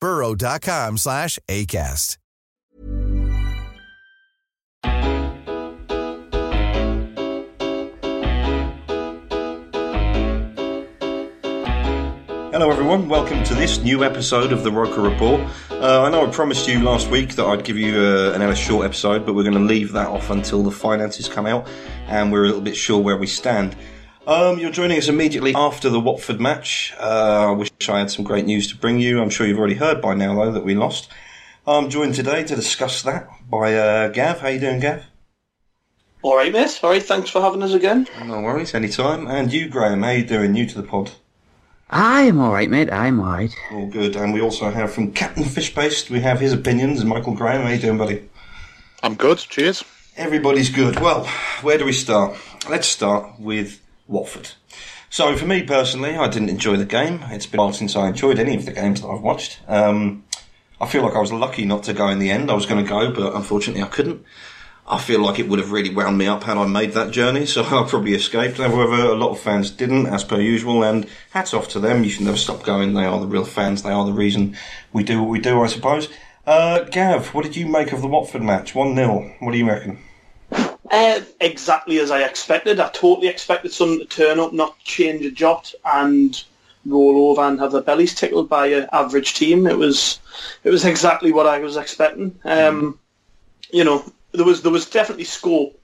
burrow.com slash ACAST. Hello, everyone. Welcome to this new episode of the Roker Report. Uh, I know I promised you last week that I'd give you uh, an short episode, but we're going to leave that off until the finances come out and we're a little bit sure where we stand. Um, you're joining us immediately after the Watford match. Uh, I wish I had some great news to bring you. I'm sure you've already heard by now, though, that we lost. I'm joined today to discuss that by uh, Gav. How you doing, Gav? All right, mate. All right, thanks for having us again. No worries, anytime. And you, Graham. How you doing? New to the pod. I'm alright, mate. I'm alright. All good. And we also have from Captain Fishpaste, we have his opinions. Michael Graham, how you doing, buddy? I'm good. Cheers. Everybody's good. Well, where do we start? Let's start with Watford. So, for me personally, I didn't enjoy the game. It's been a while since I enjoyed any of the games that I've watched. Um, I feel like I was lucky not to go in the end. I was going to go, but unfortunately I couldn't. I feel like it would have really wound me up had I made that journey, so I probably escaped. However, a lot of fans didn't, as per usual, and hats off to them. You should never stop going. They are the real fans. They are the reason we do what we do, I suppose. Uh, Gav, what did you make of the Watford match? 1 0. What do you reckon? Uh, exactly as I expected. I totally expected someone to turn up, not change a jot, and roll over and have their bellies tickled by an average team. It was, it was exactly what I was expecting. Um, you know, there was there was definitely scope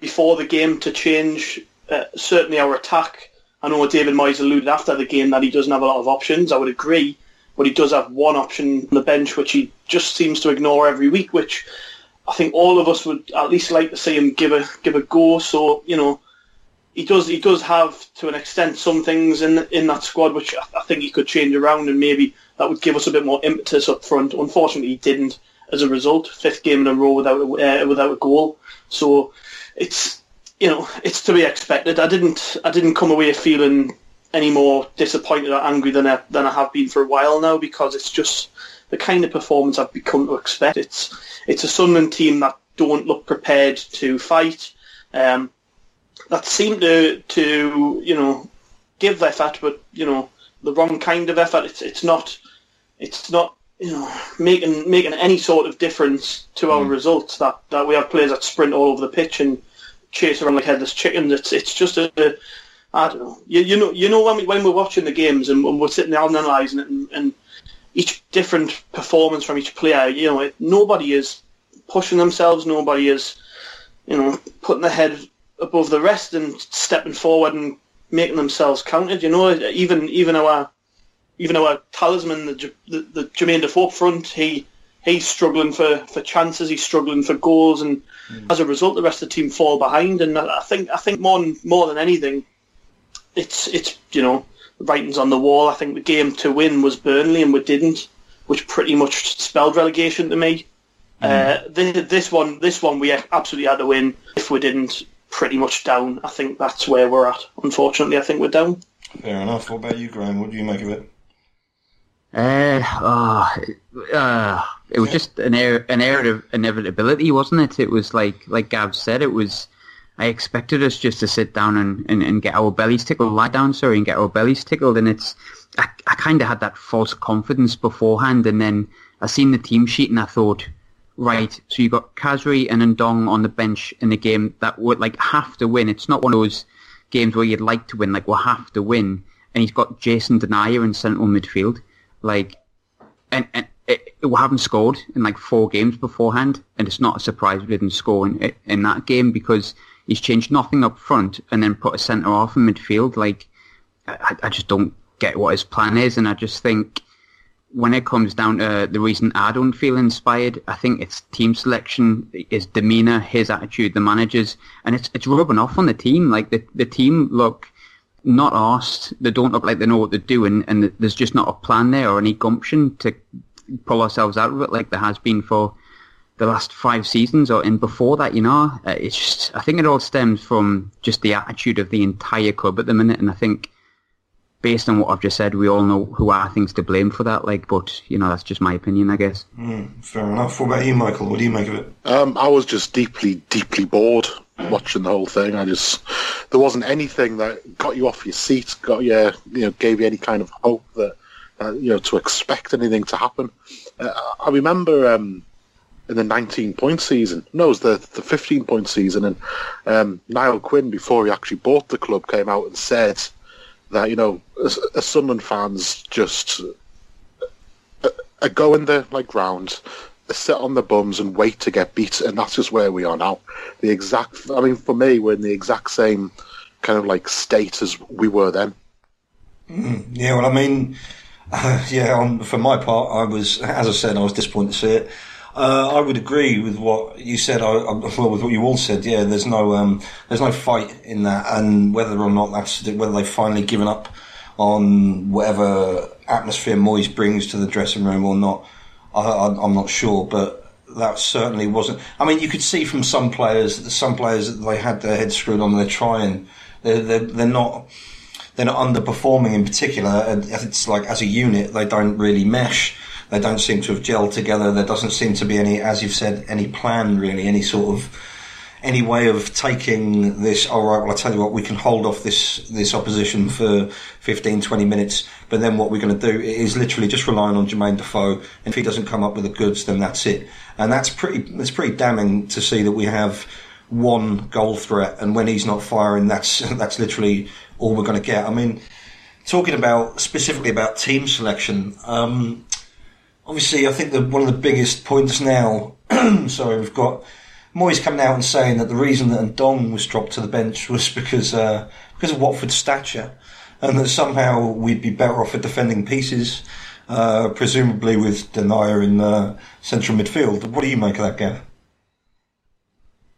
before the game to change uh, certainly our attack. I know David Moyes alluded after the game that he doesn't have a lot of options. I would agree, but he does have one option on the bench which he just seems to ignore every week, which I think all of us would at least like to see him give a give a go. So you know, he does he does have to an extent some things in in that squad which I, I think he could change around and maybe that would give us a bit more impetus up front. Unfortunately, he didn't as a result. Fifth game in a row without a, uh, without a goal. So it's you know it's to be expected. I didn't I didn't come away feeling any more disappointed or angry than I, than I have been for a while now because it's just the kind of performance I've become to expect. It's it's a Sunderland team that don't look prepared to fight. Um, that seem to to you know give effort, but you know the wrong kind of effort. It's it's not it's not you know, making making any sort of difference to our mm. results. That, that we have players that sprint all over the pitch and chase around like headless chickens. It's it's just a, I don't know. You, you know you know when we, when we're watching the games and, and we're sitting there analysing it and, and, each different performance from each player. You know, it, nobody is pushing themselves. Nobody is you know putting their head above the rest and stepping forward and making themselves counted. You know, even even our even our talisman, the, the, the Jermaine Defoe front, he he's struggling for, for chances, he's struggling for goals, and mm. as a result, the rest of the team fall behind. And I think I think more more than anything, it's it's you know writings on the wall. I think the game to win was Burnley, and we didn't, which pretty much spelled relegation to me. Mm. Uh, this, this one, this one, we absolutely had to win. If we didn't, pretty much down. I think that's where we're at. Unfortunately, I think we're down. Fair enough. What about you, Graham? What do you make of it? Uh, oh, uh, it was just an air, an air of inevitability, wasn't it? It was like, like Gav said, it was. I expected us just to sit down and, and, and get our bellies tickled, lie down, sorry, and get our bellies tickled. And it's, I, I kind of had that false confidence beforehand. And then I seen the team sheet and I thought, right, so you've got Khazri and Ndong on the bench in a game that would like have to win. It's not one of those games where you'd like to win, like we'll have to win. And he's got Jason Denayer in central midfield. Like, and, and it, it, we haven't scored in like four games beforehand. And it's not a surprise we didn't score in, in that game because he's changed nothing up front and then put a centre off in midfield. Like, I, I just don't get what his plan is. And I just think when it comes down to the reason I don't feel inspired, I think it's team selection, his demeanour, his attitude, the managers, and it's it's rubbing off on the team. Like the the team look not asked, they don't look like they know what they're doing, and there's just not a plan there or any gumption to pull ourselves out of it, like there has been for the last five seasons or in before that. You know, uh, it's just I think it all stems from just the attitude of the entire club at the minute, and I think based on what I've just said, we all know who are things to blame for that. Like, but you know, that's just my opinion, I guess. Mm, fair enough. What about you, Michael? What do you make of it? Um, I was just deeply, deeply bored watching the whole thing. I just there wasn't anything that got you off your seat, got you, you know, gave you any kind of hope that uh, you know to expect anything to happen. Uh, I remember. Um, in the 19 point season. No, it was the, the 15 point season. And um, Niall Quinn, before he actually bought the club, came out and said that, you know, as, as Sunderland fans just uh, uh, go in the like ground, sit on the bums and wait to get beat, and that's just where we are now. The exact, I mean, for me, we're in the exact same kind of like state as we were then. Mm, yeah, well, I mean, uh, yeah, on, for my part, I was, as I said, I was disappointed to see it. Uh, I would agree with what you said. I, well, with what you all said. Yeah, there's no um, there's no fight in that, and whether or not that's whether they've finally given up on whatever atmosphere Moyes brings to the dressing room or not, I, am not sure. But that certainly wasn't. I mean, you could see from some players some players they had their heads screwed on. They're trying. They're, they're, they're not. They're not underperforming in particular. It's like as a unit, they don't really mesh they don't seem to have gelled together. There doesn't seem to be any, as you've said, any plan really, any sort of any way of taking this, all right, well, I tell you what, we can hold off this, this opposition for 15, 20 minutes, but then what we're going to do is literally just relying on Jermaine Defoe. And if he doesn't come up with the goods, then that's it. And that's pretty, it's pretty damning to see that we have one goal threat. And when he's not firing, that's, that's literally all we're going to get. I mean, talking about, specifically about team selection, um, obviously, I think that one of the biggest points now, sorry, we've got Moyes coming out and saying that the reason that Ndong was dropped to the bench was because uh, because of Watford's stature, and that somehow we'd be better off at defending pieces, uh, presumably with Denayer in uh, central midfield. What do you make of that, Gav?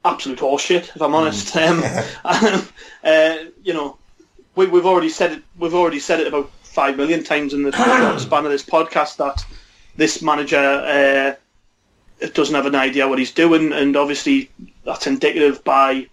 Absolute horseshit, if I'm honest. Mm. Um, uh, you know, we, have already said it. We've already said it about five million times in the span of this podcast that this manager uh, doesn't have an idea what he's doing, and obviously that's indicative by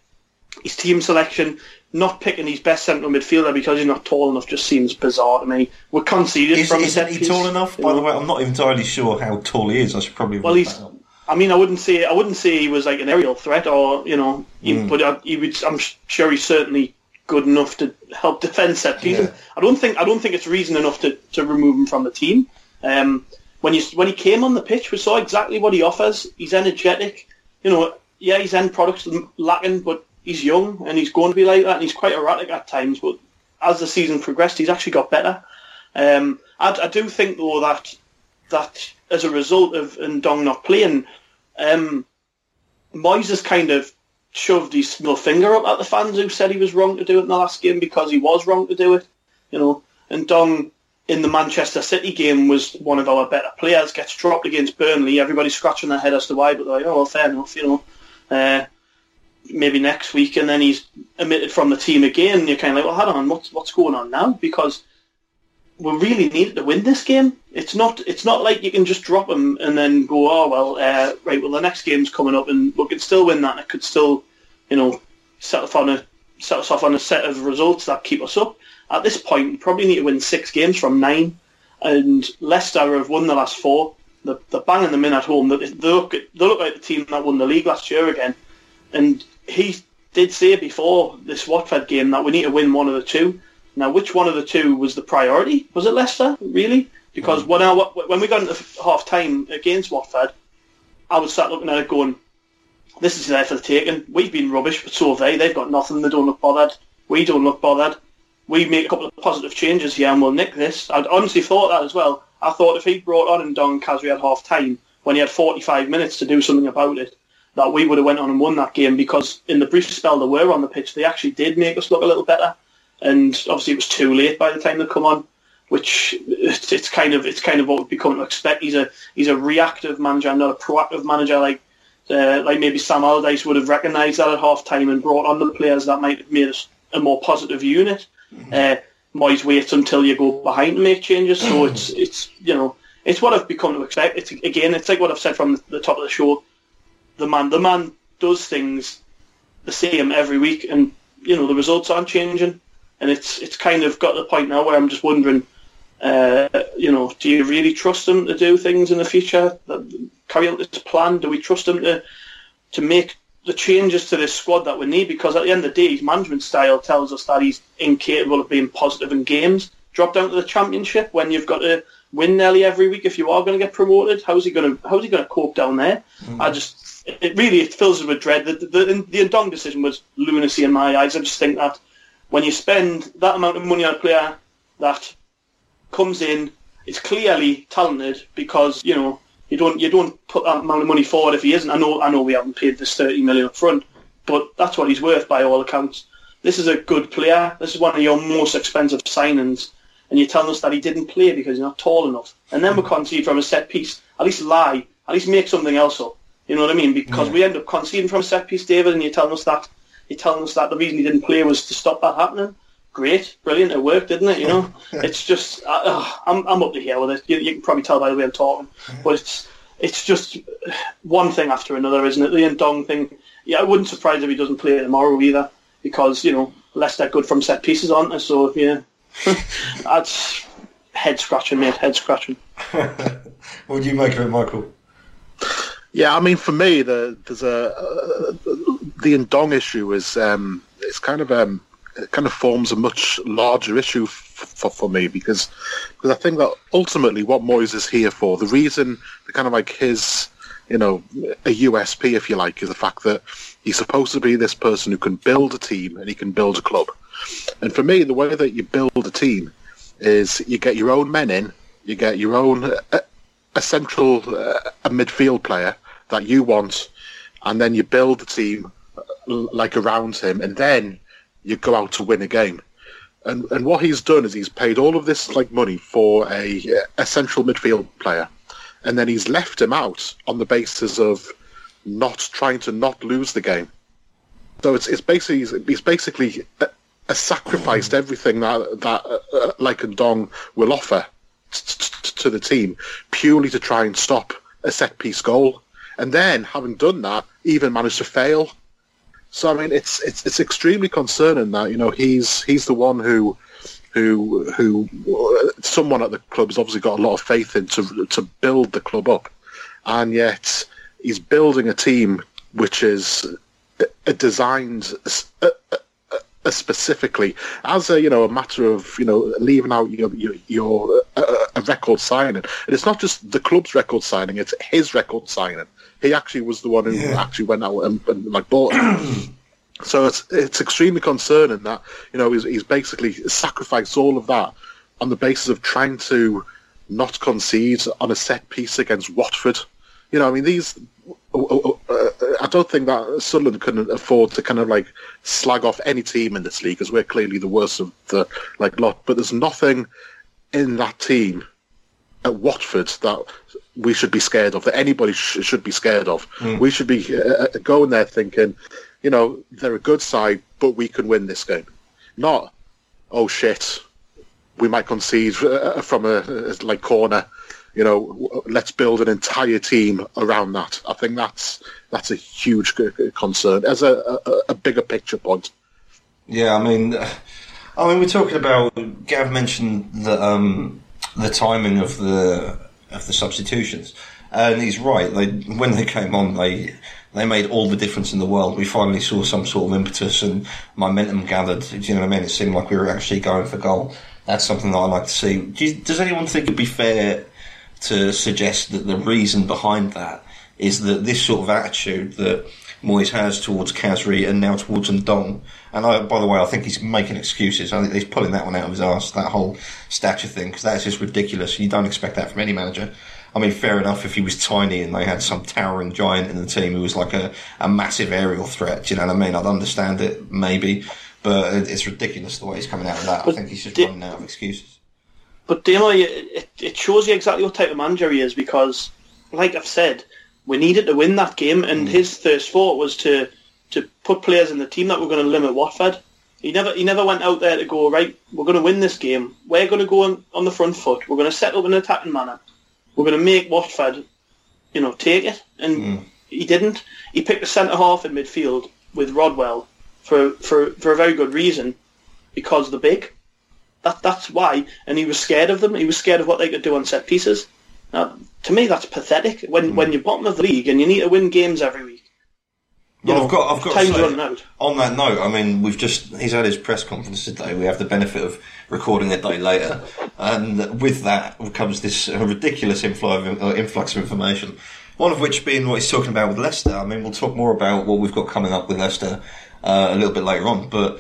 his team selection. Not picking his best central midfielder because he's not tall enough just seems bizarre to me. We're conceded is, from. Isn't he tall enough? By the way, I'm not entirely sure how tall he is. I should probably. Well, he's. I mean, I wouldn't say I wouldn't say he was like an aerial threat, or you know, he, mm. but I, he would. I'm sure he's certainly good enough to help defend set pieces. Yeah. I don't think I don't think it's reason enough to, to remove him from the team. Um, when you when he came on the pitch, we saw exactly what he offers. He's energetic. You know, yeah, his end products lacking, but he's young and he's going to be like that, and he's quite erratic at times. But as the season progressed, he's actually got better. Um, I, I, do think though that that as a result of Ndong not playing, um, Moyes has kind of shoved his middle finger up at the fans who said he was wrong to do it in the last game because he was wrong to do it. You know, Ndong in the Manchester City game was one of our better players, gets dropped against Burnley. Everybody's scratching their head as to why, but they're like, oh, well, fair enough, you know. Uh, maybe next week, and then he's omitted from the team again. you're kind of like, well, hold on, what's what's going on now? Because we really needed to win this game. It's not it's not like you can just drop him and then go, oh well, uh, right, well the next game's coming up, and we can still win that. And it could still, you know, set off on a set us off on a set of results that keep us up at this point, you probably need to win six games from nine. And Leicester have won the last four. They're, they're banging them in at home. They, they, look, they look like the team that won the league last year again. And he did say before this Watford game that we need to win one of the two. Now, which one of the two was the priority? Was it Leicester, really? Because when, I, when we got into half time against Watford, I was sat looking at it going, this is there for the taking. We've been rubbish, but so have they. They've got nothing. They don't look bothered. We don't look bothered. We make a couple of positive changes here and we'll nick this. I'd honestly thought that as well. I thought if he brought on Ndong Khazri at half time when he had 45 minutes to do something about it, that we would have went on and won that game because in the brief spell they were on the pitch, they actually did make us look a little better. And obviously it was too late by the time they come on, which it's, it's kind of it's kind of what we've become to expect. He's a he's a reactive manager, not a proactive manager like uh, like maybe Sam Allardyce would have recognised that at half time and brought on the players that might have made us a more positive unit. Uh, Moyes waits until you go behind to make changes, so it's it's you know it's what I've become to expect. It's again, it's like what I've said from the top of the show. The man, the man does things the same every week, and you know the results aren't changing. And it's it's kind of got to the point now where I'm just wondering, uh, you know, do you really trust him to do things in the future? That, carry out this plan? Do we trust him to to make the changes to this squad that we need? Because at the end of the day, his management style tells us that he's incapable of being positive in games. Drop down to the championship when you've got to win nearly every week if you are going to get promoted. How's he going to How's he going to cope down there? Mm. I just it really it fills us with dread. The, the, the, Ndong decision was lunacy in my eyes. I just think that when you spend that amount of money on a player that comes in, is clearly talented because you know you don't you don't put that amount of money forward if he isn't. I know I know we haven't paid this thirty million up front, but that's what he's worth by all accounts. This is a good player. This is one of your most expensive signings and you're telling us that he didn't play because he's not tall enough. And then we mm-hmm. concede from a set piece. At least lie. At least make something else up. You know what I mean? Because yeah. we end up conceding from a set piece, David, and you're telling us that you're telling us that the reason he didn't play was to stop that happening. Great, brilliant, it worked, didn't it? You know, it's just uh, I'm I'm up to here with it. You, you, can probably tell by the way I'm talking, but it's it's just one thing after another, isn't it? The Ndong thing. Yeah, I wouldn't surprise if he doesn't play tomorrow either, because you know Leicester good from set pieces, aren't they? So yeah, That's head scratching, mate. Head scratching. what do you make of it, Michael? Yeah, I mean, for me, the, there's a uh, the Ndong issue is um, it's kind of um, it kind of forms a much larger issue for for me because because I think that ultimately what Moyes is here for, the reason, the kind of like his you know a USP if you like, is the fact that he's supposed to be this person who can build a team and he can build a club. And for me, the way that you build a team is you get your own men in, you get your own uh, a central uh, a midfield player that you want, and then you build the team uh, like around him, and then you go out to win a game. And and what he's done is he's paid all of this like money for a a central midfield player, and then he's left him out on the basis of not trying to not lose the game. So it's it's basically it's basically sacrificed everything that that uh, uh like Ndong will offer to the team purely to try and stop a set piece goal, and then having done that, even managed to fail. So I mean, it's it's it's extremely concerning that you know he's he's the one who who who someone at the club has obviously got a lot of faith in to to build the club up, and yet he's building a team which is designed uh, uh, uh, specifically as a you know a matter of you know leaving out your your, your uh, a record signing. And it's not just the club's record signing it's his record signing he actually was the one who yeah. actually went out and, and like bought it so it's it's extremely concerning that you know he's, he's basically sacrificed all of that on the basis of trying to not concede on a set piece against Watford you know I mean these uh, I don't think that Sunderland can afford to kind of like slag off any team in this league because we're clearly the worst of the like lot. But there's nothing in that team at Watford that we should be scared of. That anybody sh- should be scared of. Mm. We should be uh, uh, going there thinking, you know, they're a good side, but we can win this game. Not, oh shit, we might concede uh, from a, a like corner you know, let's build an entire team around that. I think that's that's a huge concern as a, a, a bigger picture point. Yeah, I mean, I mean, we're talking about. Gav mentioned the um, the timing of the of the substitutions. And he's right. They when they came on, they they made all the difference in the world. We finally saw some sort of impetus and momentum gathered. Do you know what I mean? It seemed like we were actually going for goal. That's something that I like to see. Do you, does anyone think it'd be fair to suggest that the reason behind that is that this sort of attitude that Moyes has towards Khazri and now towards Ndong. And I, by the way, I think he's making excuses. I think he's pulling that one out of his ass, that whole stature thing, because that's just ridiculous. You don't expect that from any manager. I mean, fair enough if he was tiny and they had some towering giant in the team who was like a, a massive aerial threat. Do you know what I mean? I'd understand it, maybe. But it's ridiculous the way he's coming out of that. But I think he's just running out of excuses. But Demo, it, it shows you exactly what type of manager he is because, like I've said, we needed to win that game, and mm. his first thought was to to put players in the team that were going to limit Watford. He never he never went out there to go right. We're going to win this game. We're going to go on, on the front foot. We're going to set up in an attacking manner. We're going to make Watford, you know, take it. And mm. he didn't. He picked a centre half in midfield with Rodwell for for for a very good reason, because they're big. That that's why. And he was scared of them. He was scared of what they could do on set pieces. Now, to me, that's pathetic. When mm. when you're bottom of the league and you need to win games every week. Well, know, I've got, I've got time's say, running out. On that note, I mean, we've just he's had his press conference today. We have the benefit of recording a day later, and with that comes this ridiculous uh, influx of information. One of which being what he's talking about with Leicester. I mean, we'll talk more about what we've got coming up with Leicester uh, a little bit later on. But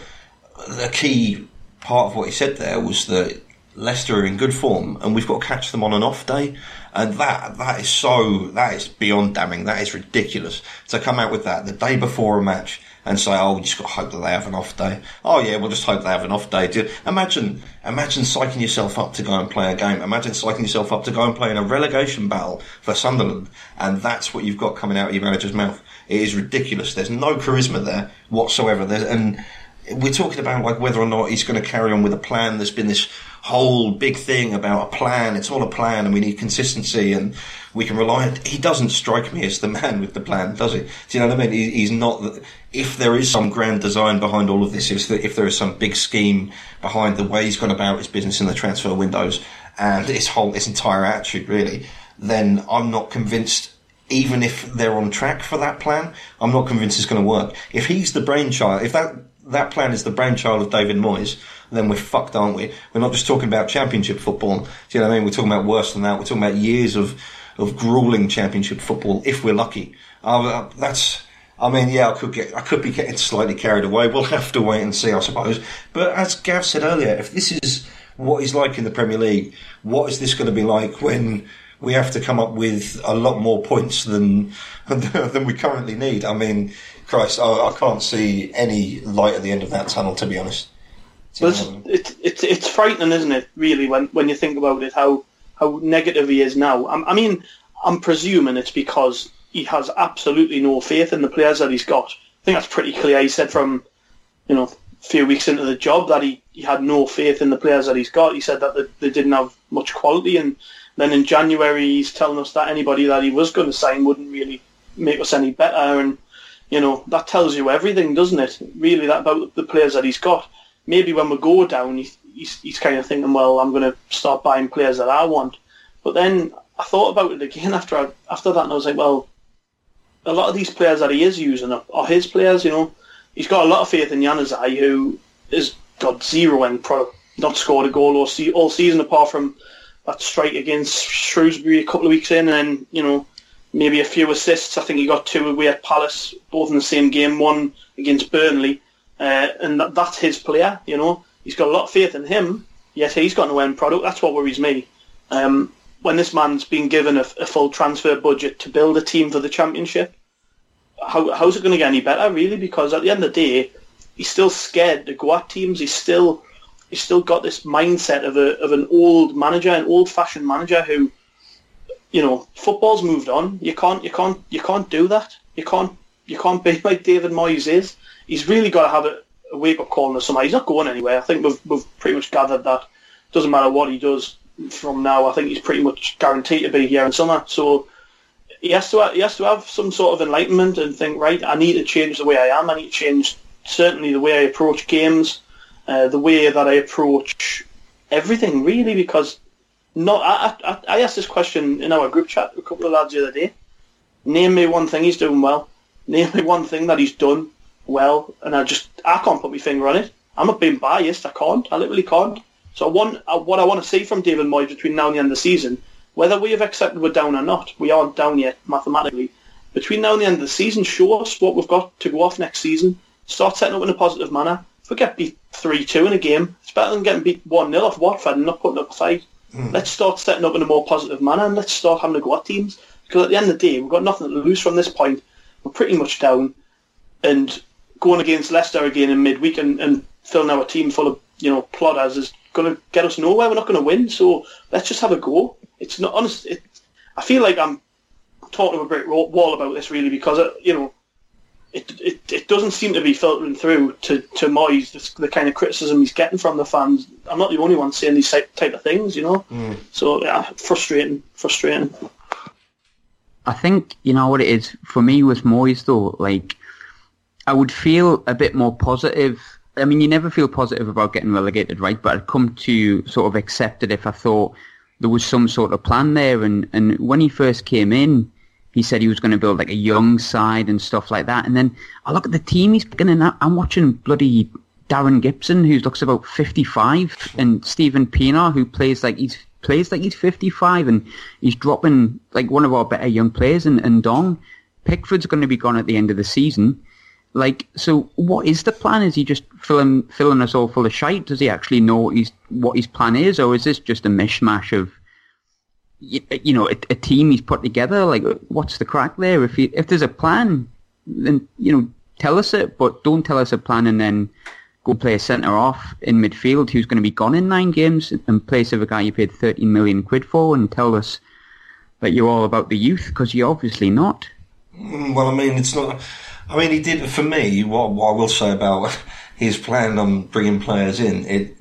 the key part of what he said there was that Leicester are in good form, and we've got to catch them on an off day and that that is so that is beyond damning. That is ridiculous to come out with that the day before a match and say, "Oh, we just got to hope that they have an off day." Oh yeah, we'll just hope they have an off day. Imagine, imagine psyching yourself up to go and play a game. Imagine psyching yourself up to go and play in a relegation battle for Sunderland, and that's what you've got coming out of your manager's mouth. It is ridiculous. There's no charisma there whatsoever. There's, and we're talking about like whether or not he's going to carry on with a plan. There's been this whole big thing about a plan. It's all a plan, and we need consistency, and we can rely on. He doesn't strike me as the man with the plan, does he? Do you know what I mean? He, he's not. If there is some grand design behind all of this, if, if there is some big scheme behind the way he's gone about his business in the transfer windows and his whole, his entire attitude, really, then I'm not convinced even if they're on track for that plan, I'm not convinced it's going to work. If he's the brainchild, if that that plan is the brainchild of David Moyes, then we're fucked, aren't we? We're not just talking about championship football. Do you know what I mean? We're talking about worse than that. We're talking about years of, of grueling championship football, if we're lucky. Uh, that's, I mean, yeah, I could get, I could be getting slightly carried away. We'll have to wait and see, I suppose. But as Gav said earlier, if this is what he's like in the Premier League, what is this going to be like when we have to come up with a lot more points than than we currently need? I mean, Christ, I, I can't see any light at the end of that tunnel, to be honest. Well, it's, it's, it's frightening, isn't it? Really, when when you think about it, how how negative he is now. I, I mean, I'm presuming it's because he has absolutely no faith in the players that he's got. I think that's pretty clear. He said from you know a few weeks into the job that he, he had no faith in the players that he's got. He said that they, they didn't have much quality, and then in January he's telling us that anybody that he was going to sign wouldn't really make us any better. And you know that tells you everything, doesn't it? Really, that about the players that he's got maybe when we go down, he's, he's, he's kind of thinking, well, I'm going to start buying players that I want. But then I thought about it again after I, after that, and I was like, well, a lot of these players that he is using are, are his players. You know, he's got a lot of faith in Januzaj, who has got zero end product, not scored a goal all, se- all season apart from that strike against Shrewsbury a couple of weeks in, and then you know maybe a few assists. I think he got two away at Palace, both in the same game, one against Burnley. Uh, and that, that's his player, you know. He's got a lot of faith in him. Yes, he's got no end product. That's what worries me. Um, when this man's been given a, a, full transfer budget to build a team for the championship, how, how's it going to get any better, really? Because at the end of the day, he's still scared to go at teams. He's still he's still got this mindset of a of an old manager, an old fashioned manager who, you know, football's moved on. You can't you can't you can't do that. You can't you can't be like David Moyes is he's really got to have a, a wake up call in the summer. He's not going anywhere. I think we've we've pretty much gathered that. Doesn't matter what he does from now. I think he's pretty much guaranteed to be here in summer. So he has to he has to have some sort of enlightenment and think right. I need to change the way I am. I need to change certainly the way I approach games, uh, the way that I approach everything really because no, I, I, I asked this question in our group chat a couple of lads the other day. Name me one thing he's doing well. Name me one thing that he's done well, and I just I can't put my finger on it. I'm not being biased. I can't. I literally can't. So one, uh, what I want to see from David Moyes between now and the end of the season, whether we have accepted we're down or not, we aren't down yet mathematically. Between now and the end of the season, show us what we've got to go off next season. Start setting up in a positive manner. If we get beat 3-2 in a game, it's better than getting beat 1-0 off Watford and not putting up a fight. Mm. Let's start setting up in a more positive manner and let's start having a go at teams. Because at the end of the day, we've got nothing to lose from this point. We're pretty much down. And going against Leicester again in midweek and, and filling our team full of, you know, plodders is going to get us nowhere. We're not going to win. So let's just have a go. It's not honest. It, I feel like I'm talking to a brick wall about this really because, uh, you know, it, it, it doesn't seem to be filtering through to, to Moyes, the, the, kind of criticism he's getting from the fans. I'm not the only one saying these type, type of things, you know? Mm. So, yeah, frustrating, frustrating. I think, you know what it is, for me with Moyes though, like, I would feel a bit more positive. I mean, you never feel positive about getting relegated, right? But I'd come to sort of accept it if I thought there was some sort of plan there. And, and when he first came in, he said he was going to build like a young side and stuff like that. And then I look at the team he's picking, beginning. I'm watching bloody Darren Gibson, who looks about 55, and Steven Pienaar, who plays like he's plays like he's 55, and he's dropping like one of our better young players, and, Ndong. Pickford's going to be gone at the end of the season. Like, so what is the plan? Is he just filling filling us all full of shite? Does he actually know what, he's, what his plan is, or is this just a mishmash of you, you know, a, a, team he's put together. Like, what's the crack there? If he, if there's a plan, then you know, tell us it, but don't tell us a plan and then go play a centre off in midfield who's going to be gone in nine games in place of a guy you paid 13 million quid for, and tell us that you're all about the youth because you're obviously not. Mm, well, I mean, it's not. I mean, he did for me. What, what I will say about his plan on bringing players in, it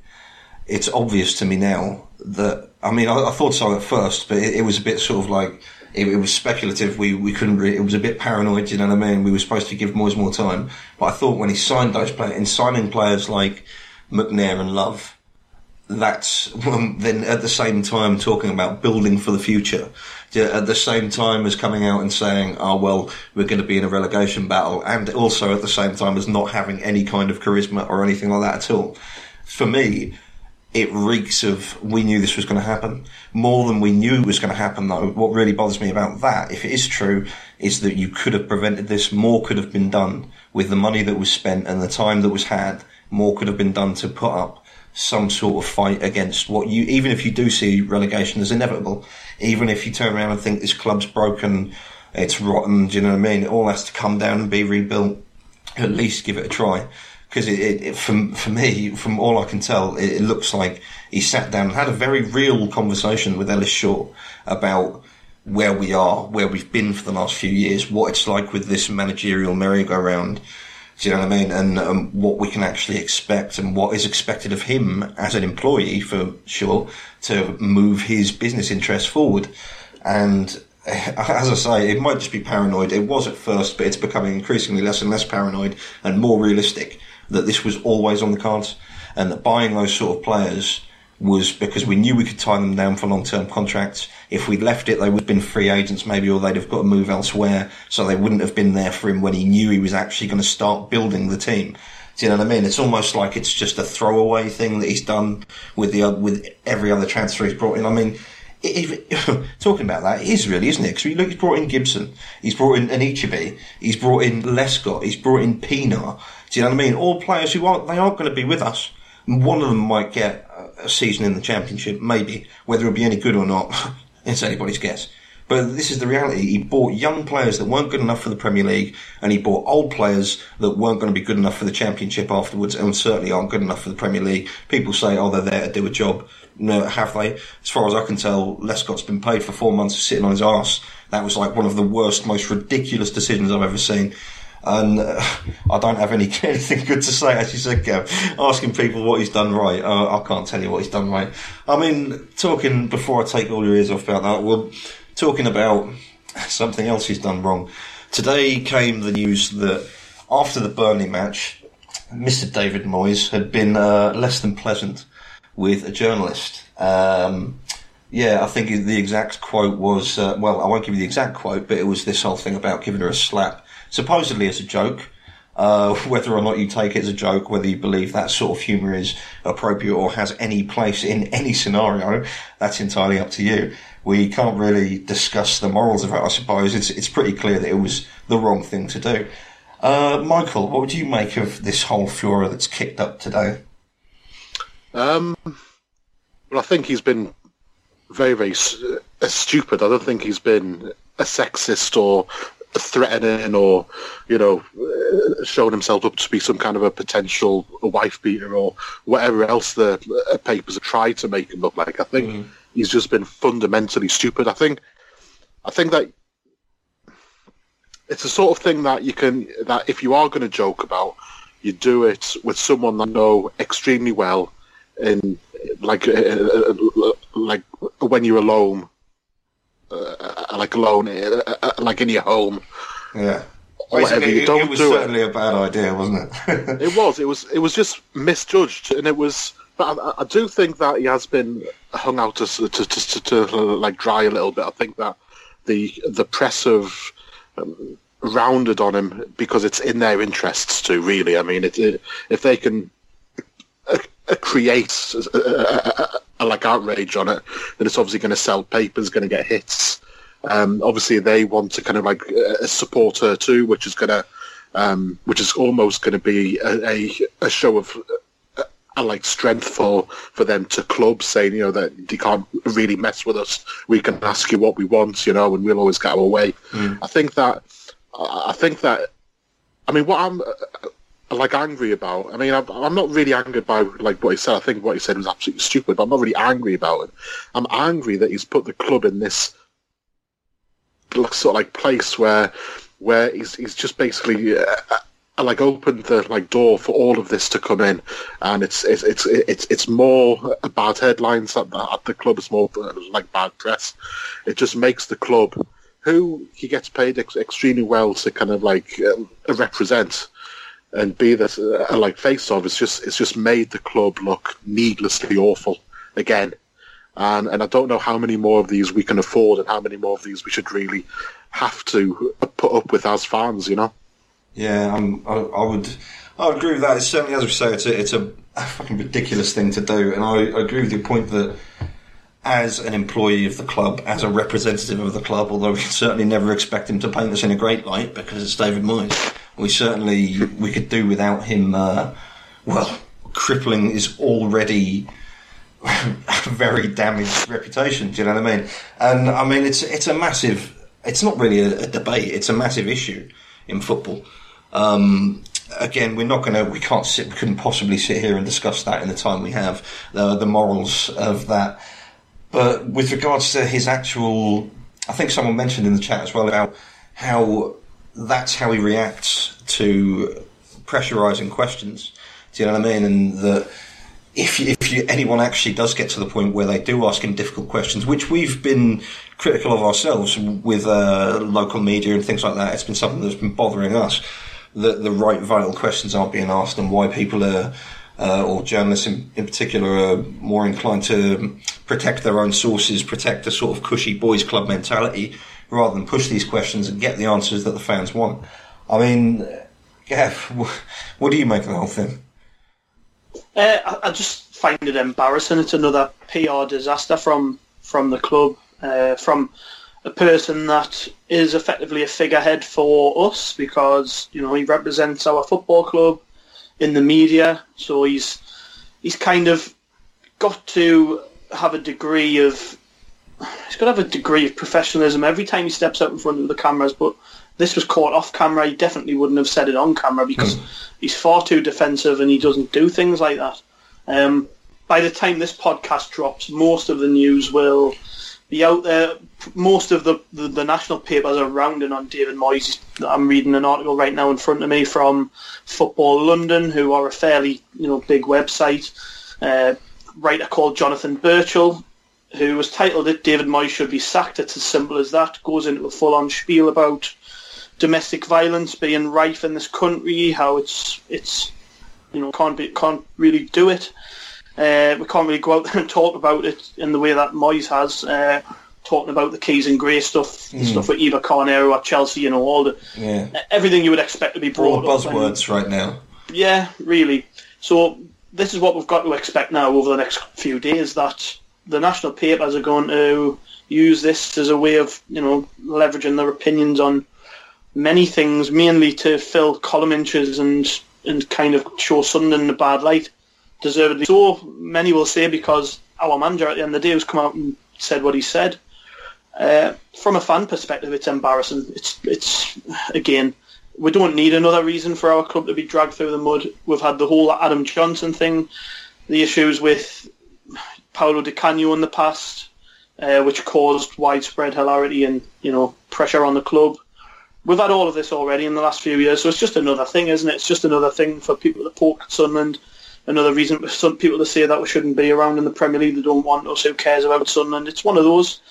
it's obvious to me now that I mean I, I thought so at first, but it, it, was a bit sort of like it, it was speculative. We we couldn't. It was a bit paranoid. You know what I mean? We were supposed to give Moyes more time, but I thought when he signed those players, in signing players like McNair and Love, that's um, then at the same time talking about building for the future. At the same time as coming out and saying, "Oh well, we're going to be in a relegation battle," and also at the same time as not having any kind of charisma or anything like that at all. For me, it reeks of we knew this was going to happen. More than we knew was going to happen, though. What really bothers me about that, if it is true, is that you could have prevented this. More could have been done with the money that was spent and the time that was had. More could have been done to put up some sort of fight against what you, even if you do see relegation as inevitable, even if you turn around and think this club's broken, it's rotten, do you know what I mean? It all has to come down and be rebuilt. At least give it a try because it, it, it, for me, from all I can tell, it, it, looks like he sat down and had a very real conversation with Ellis Short about where we are, where we've been for the last few years, what it's like with this managerial merry-go-round. Do you know what I mean? And um, what we can actually expect and what is expected of him as an employee for sure to move his business interests forward. And as I say, it might just be paranoid. It was at first, but it's becoming increasingly less and less paranoid and more realistic that this was always on the cards and that buying those sort of players was because we knew we could tie them down for long-term contracts. If we'd left it, they would have been free agents maybe, or they'd have got to move elsewhere. So they wouldn't have been there for him when he knew he was actually going to start building the team. Do you know what I mean? It's almost like it's just a throwaway thing that he's done with the with every other transfer he's brought in. I mean, talking about that, it is really, isn't it? Because look, he's brought in Gibson, he's brought in Anichebe, he's brought in Lescott, he's brought in Pienaar. Do you know what I mean? All players who aren't, they aren't going to be with us. One of them might get a season in the championship, maybe. Whether it'll be any good or not, it's anybody's guess. But this is the reality. He bought young players that weren't good enough for the Premier League, and he bought old players that weren't going to be good enough for the Championship afterwards, and certainly aren't good enough for the Premier League. People say, oh, they're there to do a job. No, have they? As far as I can tell, Lescott's been paid for four months of sitting on his arse. That was like one of the worst, most ridiculous decisions I've ever seen and uh, I don't have any anything good to say. As you said, Gav, asking people what he's done right, uh, I can't tell you what he's done right. I mean, talking before I take all your ears off about that, well, talking about something else he's done wrong. Today came the news that after the Burnley match, Mr. David Moyes had been uh, less than pleasant with a journalist. Um, Yeah, I think the exact quote was, uh, well, I won't give you the exact quote, but it was this whole thing about giving her a slap, supposedly as a joke. Uh, whether or not you take it as a joke, whether you believe that sort of humour is appropriate or has any place in any scenario, that's entirely up to you. We can't really discuss the morals of it, I suppose. It's, it's pretty clear that it was the wrong thing to do. Uh, Michael, what would you make of this whole furor that's kicked up today? Um, well, I think he's been very, very uh, stupid. I don't think he's been a sexist or threatening or, you know, showing himself up to be some kind of a potential wife beater or whatever else the uh, papers have tried to make him look like. I think mm. he's just been fundamentally stupid. I think, I think that it's the sort of thing that you can that if you are going to joke about, you do it with someone that know extremely well, in like uh, uh, uh like when you're alone, uh, like alone, uh, uh, like in your home. Yeah. Whatever it, you don't it was do certainly it. a bad idea, wasn't it? it was. It was. It was just misjudged, and it was. But I, I do think that he has been hung out to to, to, to, to like dry a little bit. I think that the the press of um, rounded on him because it's in their interests to really. I mean, it, it, if they can uh, uh, create uh, a, like outrage on it, then it's obviously going to sell papers, going to get hits. Um, obviously, they want to kind of like uh, support her too, which is going to, um, which is almost going to be a, a, a show of a like strength for for them to clubs saying you know that you can't really mess with us. We can ask you what we want, you know, and we'll always get our way. Mm. I think that I think that, I mean, what I'm uh, like angry about. I mean, I'm, I'm, not really angered by like what he said. I think what he said was absolutely stupid, but I'm not really angry about it. I'm angry that he's put the club in this sort of like place where where he's he's just basically. Uh, uh, like opened the like door for all of this to come in, and it's it's it's it's, it's more bad headlines at the, at the club. It's more like bad press. It just makes the club who he gets paid ex- extremely well to kind of like um, represent and be this uh, like face of. It's just it's just made the club look needlessly awful again. And and I don't know how many more of these we can afford, and how many more of these we should really have to put up with as fans. You know. Yeah, I, I would. I would agree with that. It's certainly, as we say, it's a, it's a, fucking ridiculous thing to do, and I, I agree with your point that as an employee of the club, as a representative of the club, although we certainly never expect him to paint us in a great light because it's David Moyes. We certainly we could do without him. Uh, well, crippling is already a very damaged reputation. Do you know what I mean? And I mean it's it's a massive. It's not really a, a debate. It's a massive issue in football. Um, again, we're not going to, we can't sit, we couldn't possibly sit here and discuss that in the time we have. The, the morals of that but with regards to his actual, I think someone mentioned in the chat as well about how that's how he reacts to pressurizing questions. Do you know what I mean? And that if if you, anyone actually does get to the point where they do ask him difficult questions, which we've been critical of ourselves with uh, local media and things like that, it's been something that's been bothering us. That the right vital questions aren't being asked and why people are uh, or journalists in, in, particular are more inclined to protect their own sources, protect a sort of cushy boys club mentality, rather than push these questions and get the answers that the fans want. I mean, Gav, what do you make of the whole thing? Uh, I, just find it embarrassing. It's another PR disaster from from the club, uh, from a person that is effectively a figurehead for us because you know he represents our football club in the media, so he's he's kind of got to have a degree of he's got to have a degree of professionalism every time he steps out in front of the cameras. But this was caught off camera. He definitely wouldn't have said it on camera because mm. he's far too defensive and he doesn't do things like that. Um, by the time this podcast drops, most of the news will be out there. Most of the, the, the, national papers are rounding on David Moyes. I'm reading an article right now in front of me from Football London, who are a fairly you know big website. Uh, writer called Jonathan Birchall, who was titled it David Moyes should be sacked. It's as simple as that. Goes into a full-on spiel about domestic violence being rife in this country, how it's it's you know can't be can't really do it. Uh, we can't really go out there and talk about it in the way that Moyes has, uh, talking about the Keys and Gray stuff, the stuff with Eva Carneiro at Chelsea, you know, all the Yeah. everything you would expect to be All brought the up. and- buzzwords right now. yeah, really. So this is what we've got to expect now over the next few days that the national papers are going to use this as a way of, you know, leveraging their opinions on many things, mainly to fill column inches and and kind of show Sunderland in a bad light, deservedly. So many will say because our manager at the end of the day has come out and said what he said. Uh, from a fan perspective, it's embarrassing. It's it's again, we don't need another reason for our club to be dragged through the mud. We've had the whole Adam Johnson thing, the issues with Paolo Di Canio in the past, uh, which caused widespread hilarity and you know pressure on the club. We've had all of this already in the last few years, so it's just another thing, isn't it? It's just another thing for people to poke at Sunderland. Another reason for some people to say that we shouldn't be around in the Premier League. They don't want us. Who cares about Sunderland? It's one of those.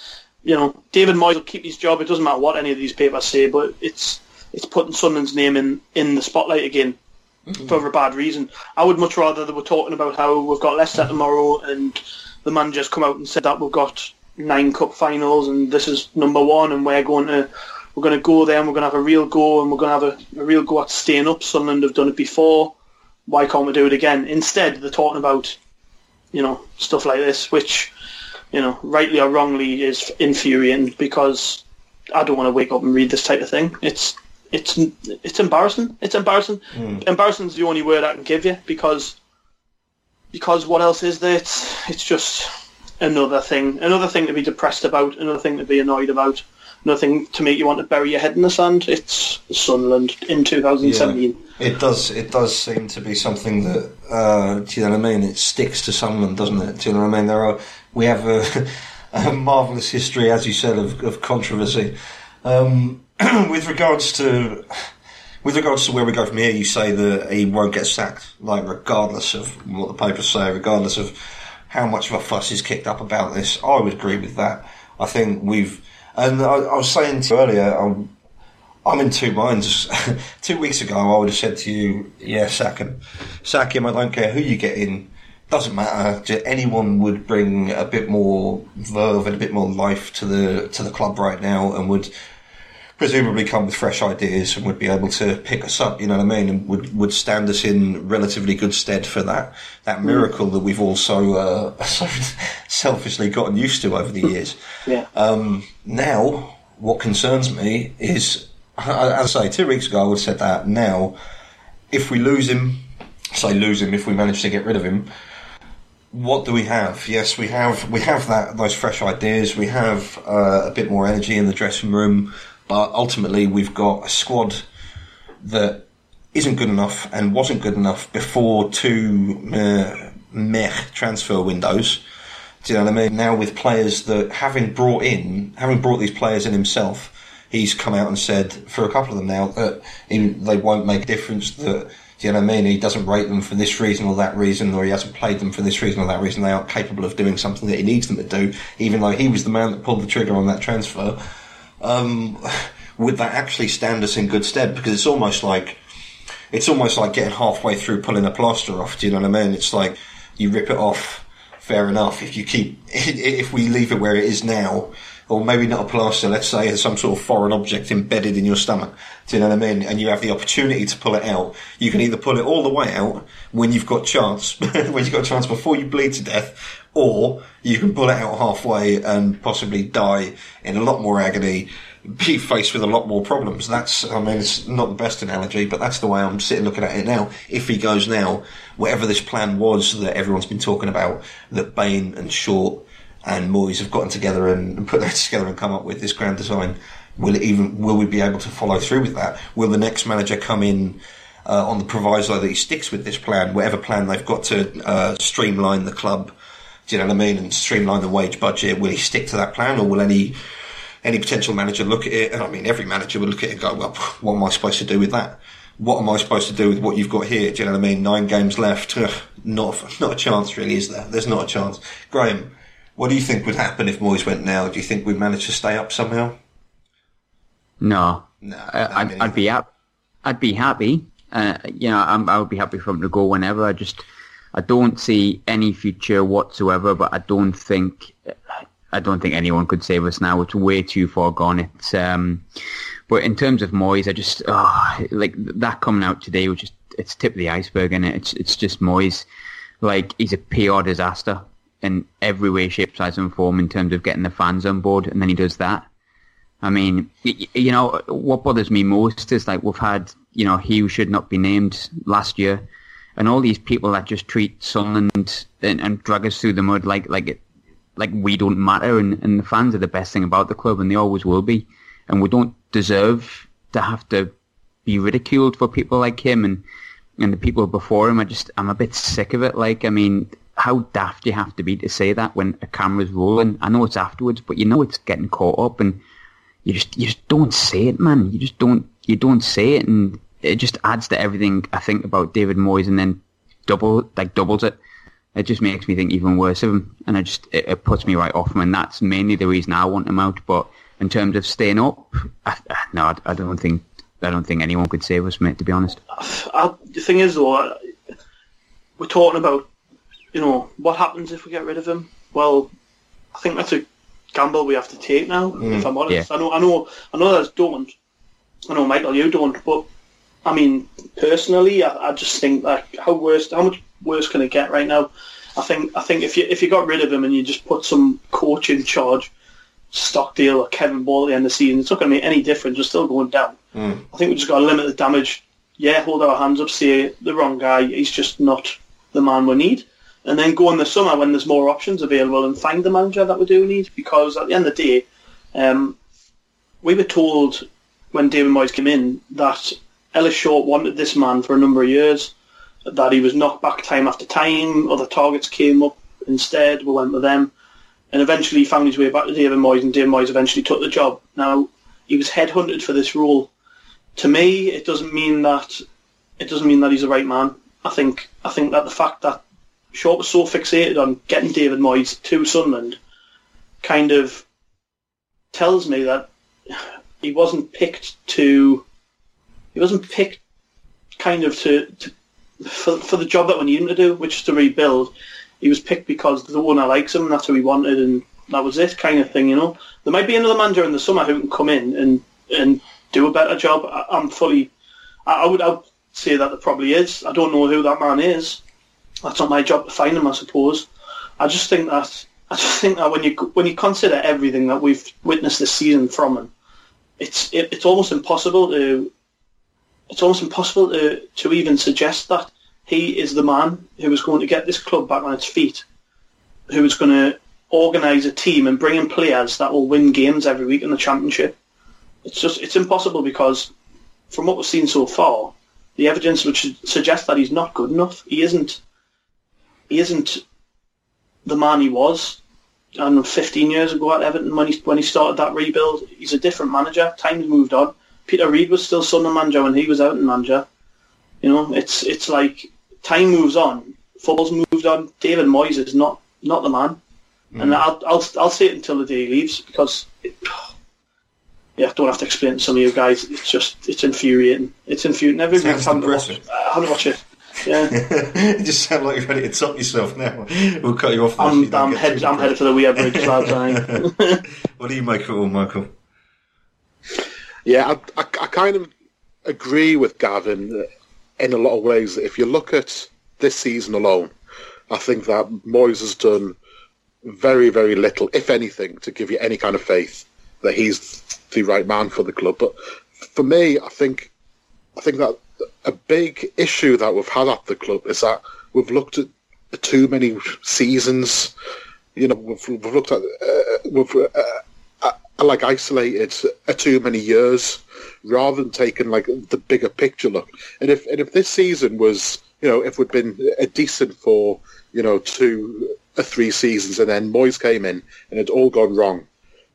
You know, David Moyes will keep his job. It doesn't matter what any of these papers say, but it's it's putting Sunderland's name in, in the spotlight again for a bad reason. I would much rather they were talking about how we've got Leicester tomorrow and the manager's come out and said that we've got nine cup finals and this is number one and we're going to we're going to go there and we're going to have a real go and we're going to have a, a real go at staying up. Sunderland have done it before. Why can't we do it again? Instead, they're talking about you know stuff like this, which you know rightly or wrongly is infuriating because I don't want to wake up and read this type of thing. It's it's it's embarrassing. It's embarrassing. Hmm. Embarrassing is the only word I can give you because because what else is there? It's it's just another thing, another thing to be depressed about, another thing to be annoyed about, another thing to make you want to bury your head in the sand. It's Sunderland in 2017. It does. It does seem to be something that. Uh, do you know what I mean? It sticks to someone, doesn't it? Do you know what I mean? There are. We have a, a marvelous history, as you said, of, of controversy. Um, with regards to. With regards to where we go from here, you say that he won't get sacked, like regardless of what the papers say, regardless of how much of a fuss is kicked up about this. I would agree with that. I think we've, and I, I was saying to you earlier, I'm, I'm in two minds. two weeks ago, I would have said to you, yeah, sack him. Sack him, I don't care who you get in. Doesn't matter. Anyone would bring a bit more verve and a bit more life to the to the club right now, and would presumably come with fresh ideas and would be able to pick us up. You know what I mean? And would would stand us in relatively good stead for that that miracle that we've all so uh, so selfishly gotten used to over the years. Yeah. Um, now, what concerns me is, as I say, two weeks ago I would have said that. Now, if we lose him, say lose him, if we manage to get rid of him, what do we have? Yes, we have we have that those fresh ideas. We have uh, a bit more energy in the dressing room, but ultimately we've got a squad that isn't good enough and wasn't good enough before two uh, meh transfer windows. Do you know what I mean? Now with players that having brought in, having brought these players in himself, he's come out and said for a couple of them now that he, they won't make a difference. That do you know what I mean? He doesn't rate them for this reason or that reason, or he hasn't played them for this reason or that reason. They aren't capable of doing something that he needs them to do, even though he was the man that pulled the trigger on that transfer. Um, would that actually stand us in good stead? Because it's almost like it's almost like getting halfway through pulling a plaster off. Do you know what I mean? It's like you rip it off. Fair enough. If you keep, if we leave it where it is now, or maybe not a plaster, let's say some sort of foreign object embedded in your stomach. Do you know what I mean? And you have the opportunity to pull it out. You can either pull it all the way out when you've got chance, when you've got chance before you bleed to death, or you can pull it out halfway and possibly die in a lot more agony, be faced with a lot more problems. That's, I mean, it's not the best analogy, but that's the way I'm sitting looking at it now. If he goes now, whatever this plan was that everyone's been talking about, that Bain and Short and Moyes have gotten together and, put that together and come up with this grand design, will it even, will we be able to follow through with that? Will the next manager come in uh, on the proviso that he sticks with this plan, whatever plan they've got to uh, streamline the club? Do you know what I mean? And streamline the wage budget. Will he stick to that plan, or will any any potential manager look at it? And I mean, every manager would look at it and go, "Well, what am I supposed to do with that? What am I supposed to do with what you've got here?" Do you know what I mean? Nine games left. Ugh, not not a chance, really, is there? There's not a chance. Graham, what do you think would happen if Moyes went now? Do you think we'd manage to stay up somehow? No, No, I, I'd, I'd be up. I'd be happy. Uh, you know, I'm, I would be happy for him to go whenever. I just, I don't see any future whatsoever. But I don't think I don't think anyone could save us now. It's way too far gone. It's um, but in terms of Moyes, I just oh, like that coming out today was just it's tip of the iceberg, and it? it's it's just Moyes. Like he's a PR disaster in every way, shape, size, and form in terms of getting the fans on board, and then he does that. I mean, you know, what bothers me most is like we've had, you know, he who should not be named last year, and all these people that just treat Sunderland and, and drag us through the mud like like it, like we don't matter, and, and the fans are the best thing about the club, and they always will be, and we don't deserve to have to be ridiculed for people like him and and the people before him. I just I'm a bit sick of it. Like, I mean, how daft you have to be to say that when a camera's rolling? I know it's afterwards, but you know it's getting caught up, and you just you just don't say it, man. You just don't you don't say it, and it just adds to everything I think about David Moyes, and then double like doubles it. It just makes me think even worse of him, and it just it, it puts me right off him, and that's mainly the reason I want him out. But in terms of staying up, I, no, I, I don't think I don't think anyone could save us, mate. To be honest, uh, I, the thing is, though, we're talking about you know what happens if we get rid of him. Well, I think that's a gamble we have to take now. Mm, if I'm honest, yeah. I know, I know, I know that's don't. I know, Michael, you don't, but I mean, personally, I, I just think like how worse, how much worse can it get right now? I think, I think if you if you got rid of him and you just put some coach in charge Stockdale or Kevin Ball at the end of the season, it's not going to make any difference. We're still going down. Mm. I think we just got to limit the damage. Yeah, hold our hands up, say the wrong guy, he's just not the man we need. And then go in the summer when there's more options available and find the manager that we do need. Because at the end of the day, um, we were told when David Moyes came in that Ellis Short wanted this man for a number of years, that he was knocked back time after time, other targets came up instead, we went with them and eventually found his way back to David Moyes, and David Moyes eventually took the job. Now he was headhunted for this role. To me, it doesn't mean that it doesn't mean that he's the right man. I think I think that the fact that Short was so fixated on getting David Moyes to Sunderland kind of tells me that he wasn't picked to he wasn't picked kind of to, to for, for the job that we needed to do, which is to rebuild he was picked because the owner likes him and that's who he wanted and that was it kind of thing, you know. There might be another manager in the summer who can come in and and do a better job. I, am fully, I, I would I would say that there probably is. I don't know who that man is. That's not my job to find him, I suppose. I just think that I just think that when you when you consider everything that we've witnessed this season from him, it's it, it's almost impossible to it's almost impossible to to even suggest that he is the man who is going to get this club back on its feet, who is going to organise a team and bring in players that will win games every week in the championship. It's just it's impossible because from what we've seen so far, the evidence would suggest that he's not good enough. He isn't. He isn't the man he was. I don't know, 15 years ago at Everton when he when he started that rebuild. He's a different manager. Times moved on. Peter Reid was still Sunderland manager when he was out in manager. You know, it's it's like time moves on, football's moved on. David Moyes is not not the man, mm. and I'll, I'll I'll say it until the day he leaves because. It, yeah, don't have to explain to some of you guys. It's just it's infuriating. It's infuriating. I have to watch it. Yeah. you just sound like you're ready to top yourself now. We'll cut you off. I'm, I'm, head, I'm headed for the Weir Bridge, lads. what do you make of it all, Michael? Yeah, I, I, I, kind of agree with Gavin in a lot of ways. If you look at this season alone, I think that Moyes has done very, very little, if anything, to give you any kind of faith that he's the right man for the club. But for me, I think I think that a big issue that we've had at the club is that we've looked at too many seasons. You know, we've, we've looked at uh, we've uh, uh, like isolated uh, too many years rather than taking like the bigger picture look. And if and if this season was, you know, if we'd been a decent for, you know, two or three seasons and then Moyes came in and it all gone wrong,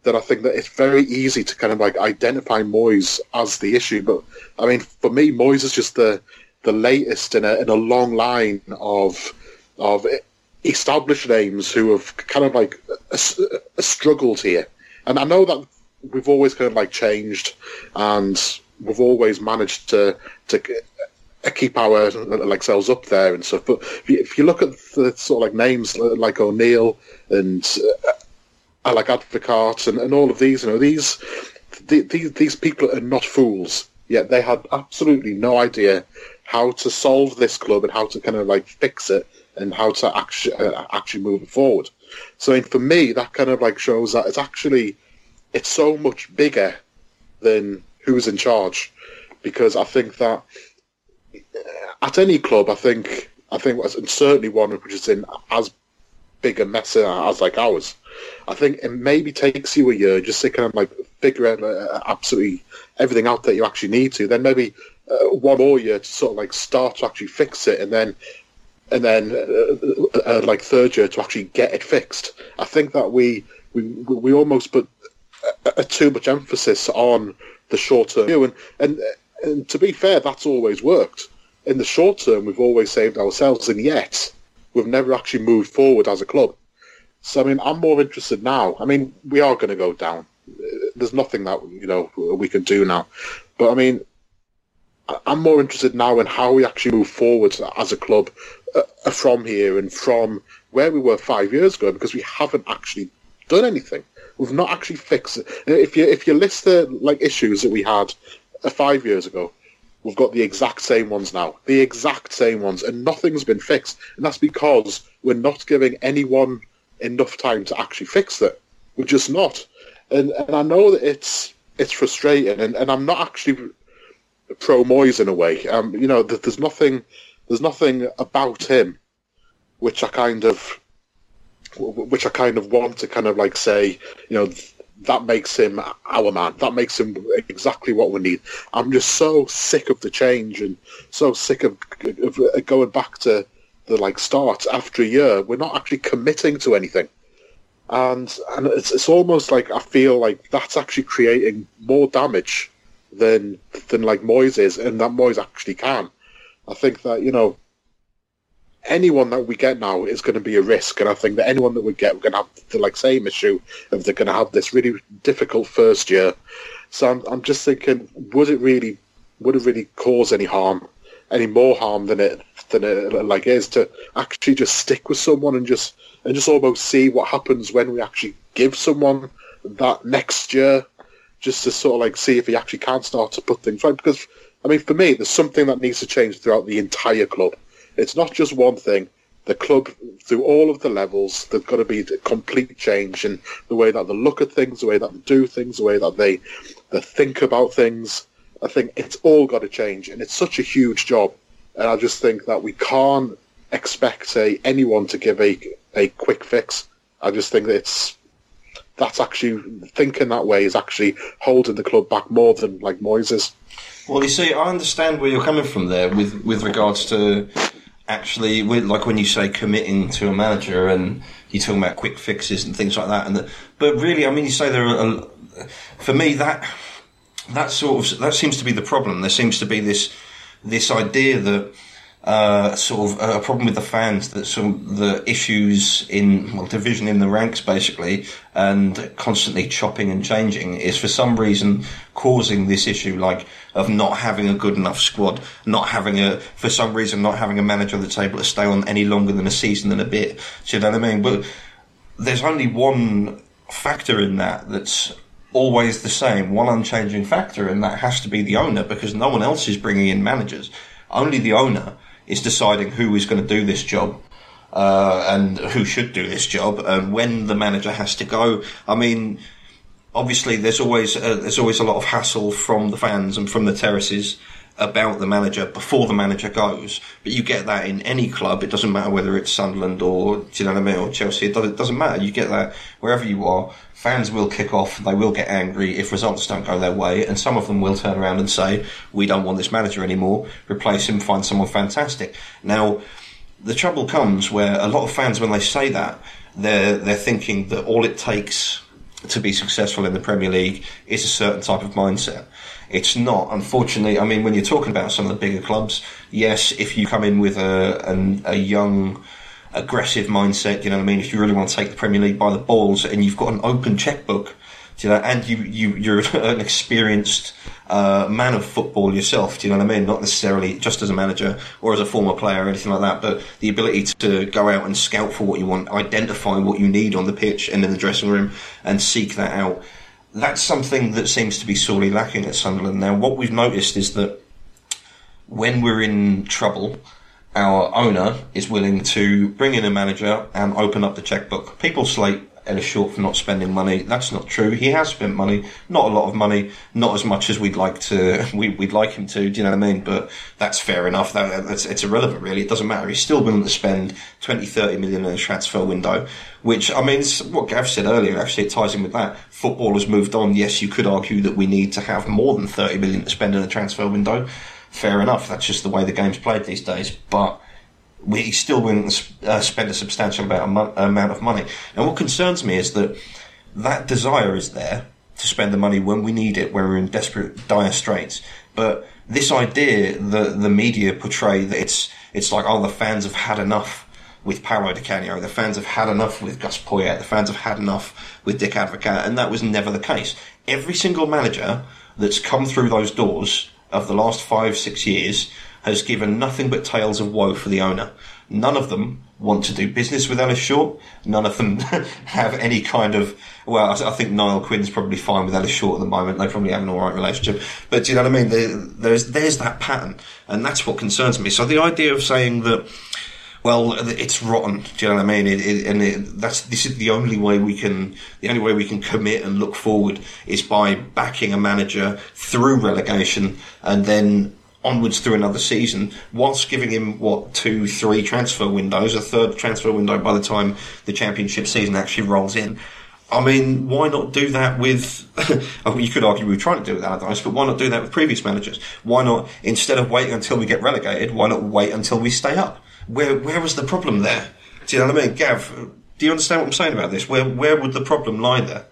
then I think that it's very easy to kind of like identify Moyes as the issue. But I mean, for me, Moyes is just the the latest in a in a long line of of established names who have kind of like a, a struggled here. And I know that we've always kind of like changed, and we've always managed to to uh, keep our like selves up there and stuff. But if you, if you look at the sort of like names like O'Neill and uh, uh, like Advocaat and, and all of these, you know, these these these people are not fools. Yet they had absolutely no idea how to solve this club and how to kind of like fix it and how to actually uh, actually move it forward. So for me, that kind of like shows that it's actually it's so much bigger than who's in charge, because I think that at any club, I think I think and certainly one which is in as big a mess as like ours. I think it maybe takes you a year just to kind of like figure out uh, absolutely everything out that you actually need to. Then maybe uh, one more year to sort of like start to actually fix it, and then and then uh, uh, like third year to actually get it fixed. I think that we we we almost put too much emphasis on the short term view, and, and and to be fair, that's always worked. In the short term, we've always saved ourselves, and yet we've never actually moved forward as a club. So I mean, I'm more interested now. I mean, we are going to go down. There's nothing that you know we can do now, but I mean, I'm more interested now in how we actually move forward as a club uh, from here and from where we were five years ago because we haven't actually done anything. We've not actually fixed it. If you if you list the like issues that we had uh, five years ago, we've got the exact same ones now, the exact same ones, and nothing's been fixed. And that's because we're not giving anyone enough time to actually fix it. We're just not. And and I know that it's it's frustrating, and, and I'm not actually pro Moyes in a way. Um, you know, there's nothing there's nothing about him which I kind of which I kind of want to kind of like say, you know, that makes him our man. That makes him exactly what we need. I'm just so sick of the change and so sick of, of uh, going back to the like start after a year. We're not actually committing to anything, and and it's it's almost like I feel like that's actually creating more damage than than like Moyes is, and that Moyes actually can. I think that you know anyone that we get now is going to be a risk, and I think that anyone that we get, we're going to have the like same issue of they're going to have this really difficult first year. So I'm, I'm just thinking, would it really, would it really cause any harm, any more harm than it than it like is to actually just stick with someone and just and just almost see what happens when we actually give someone that next year, just to sort of like see if he actually can start to put things right because I mean, for me, there's something that needs to change throughout the entire club. It's not just one thing. The club, through all of the levels, there's got to be a complete change in the way that they look at things, the way that they do things, the way that they, they think about things. I think it's all got to change, and it's such a huge job. And I just think that we can't expect say, anyone to give a a quick fix. I just think that it's that's actually thinking that way is actually holding the club back more than like Moyes well, you see, I understand where you're coming from there with, with regards to actually, like when you say committing to a manager and you're talking about quick fixes and things like that. And the, but really, I mean, you say there are, for me, that that sort of that seems to be the problem. There seems to be this this idea that uh, sort of a problem with the fans that some the issues in well division in the ranks basically and constantly chopping and changing is for some reason causing this issue like of not having a good enough squad, not having a for some reason not having a manager on the table to stay on any longer than a season and a bit. Do you know what I mean? But there's only one factor in that that's always the same, one unchanging factor, and that has to be the owner because no one else is bringing in managers. Only the owner is deciding who is going to do this job. Uh, and who should do this job, and when the manager has to go. I mean, obviously, there's always uh, there's always a lot of hassle from the fans and from the terraces about the manager before the manager goes. But you get that in any club. It doesn't matter whether it's Sunderland or do you know what I mean, or Chelsea. It doesn't, it doesn't matter. You get that wherever you are. Fans will kick off. They will get angry if results don't go their way, and some of them will turn around and say, "We don't want this manager anymore. Replace him. Find someone fantastic." Now, the trouble comes where a lot of fans, when they say that, they're they're thinking that all it takes to be successful in the Premier League is a certain type of mindset. It's not, unfortunately. I mean, when you're talking about some of the bigger clubs, yes, if you come in with a an, a young aggressive mindset. You know what I mean? If you really want to take the Premier League by the balls and you've got an open checkbook, you know, and you, you, you're an experienced uh, man of football yourself. Do you know what I mean? Not necessarily just as a manager or as a former player or anything like that, but the ability to go out and scout for what you want, identify what you need on the pitch and in the dressing room, and seek that out. That's something that seems to be sorely lacking at Sunderland. Now, what we've noticed is that when we're in trouble, our owner is willing to bring in a manager and open up the checkbook. People slate Ellis Short for not spending money. That's not true. He has spent money, not a lot of money, not as much as we'd like to. We, would like him to. Do you know what I mean? But that's fair enough. That, that's, it's irrelevant, really. It doesn't matter. He's still willing to spend 20, 30 million in a transfer window, which I mean, it's what Gav said earlier. Actually, it ties in with that. Football has moved on. Yes, you could argue that we need to have more than 30 million to spend in a transfer window. Fair enough. That's just the way the game's played these days. But we still wouldn't uh, spend a substantial amount, of money. And what concerns me is that that desire is there to spend the money when we need it, when we're in desperate, dire straits. But this idea that the media portray that it's it's like, oh, the fans have had enough with Paolo Di Canio, the fans have had enough with Gus Poyet, the fans have had enough with Dick Advocaat, and that was never the case. Every single manager that's come through those doors of the last five, six years has given nothing but tales of woe for the owner. None of them want to do business with Ellis Short. None of them have any kind of. Well, I think Niall Quinn's probably fine with Ellis Short at the moment. They probably have an all right relationship. But do you know what I mean? There, there's there's that pattern, and that's what concerns me. So the idea of saying that. Well, it's rotten. Do you know what I mean? It, it, and it, that's this is the only way we can the only way we can commit and look forward is by backing a manager through relegation and then onwards through another season, whilst giving him what two, three transfer windows, a third transfer window by the time the championship season actually rolls in. I mean, why not do that with? I mean, you could argue we were trying to do it with Allardyce, but why not do that with previous managers? Why not instead of waiting until we get relegated? Why not wait until we stay up? Where where was the problem there? Do you know what I mean, Gav? Do you understand what I'm saying about this? Where where would the problem lie there?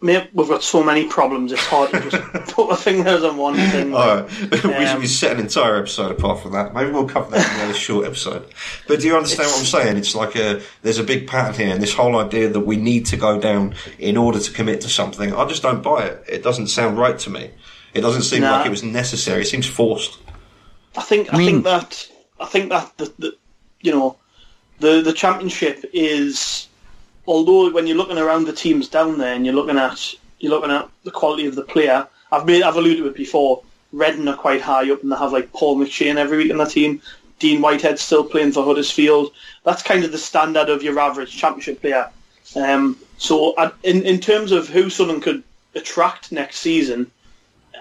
Mate, we've got so many problems. It's hard to just put our fingers on one thing. All right, um, we should set an entire episode apart from that. Maybe we'll cover that in another short episode. But do you understand what I'm saying? It's like a there's a big pattern here, and this whole idea that we need to go down in order to commit to something. I just don't buy it. It doesn't sound right to me. It doesn't seem nah. like it was necessary. It seems forced. I think. I, I mean, think that. I think that the, the you know the the championship is although when you're looking around the teams down there and you're looking at you're looking at the quality of the player, I've made I've alluded to it before. Reading are quite high up and they have like Paul McShane every week in the team. Dean Whitehead still playing for Huddersfield. That's kind of the standard of your average championship player. Um, so in in terms of who someone could attract next season,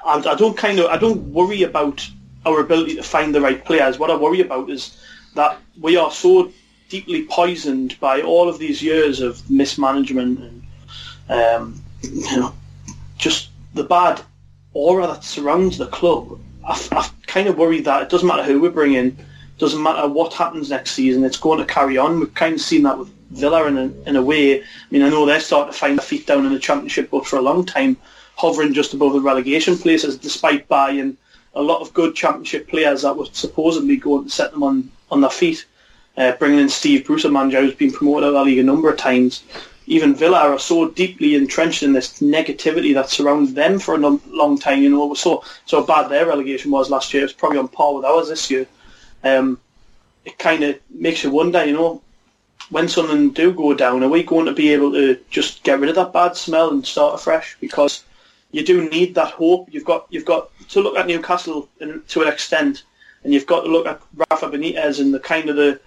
I, I don't kind of I don't worry about our ability to find the right players. What I worry about is that we are so deeply poisoned by all of these years of mismanagement and um, you know just the bad aura that surrounds the club. I, I kind of worry that it doesn't matter who we bring in, doesn't matter what happens next season, it's going to carry on. We've kind of seen that with Villa in a, in a way. I mean, I know they're starting to find their feet down in the Championship, but for a long time, hovering just above the relegation places, despite buying a lot of good Championship players that were supposedly going to set them on, on their feet uh, bringing in Steve Bruce, a manager who's been promoted out of the league a number of times. Even Villa are so deeply entrenched in this negativity that surrounds them for a long time. You know, so so bad their relegation was last year. It's probably on par with ours this year. Um, it kind of makes you wonder, you know, when something do go down, are we going to be able to just get rid of that bad smell and start afresh? Because you do need that hope. You've got you've got to look at Newcastle in, to an extent, and you've got to look at Rafa Benitez and the kind of the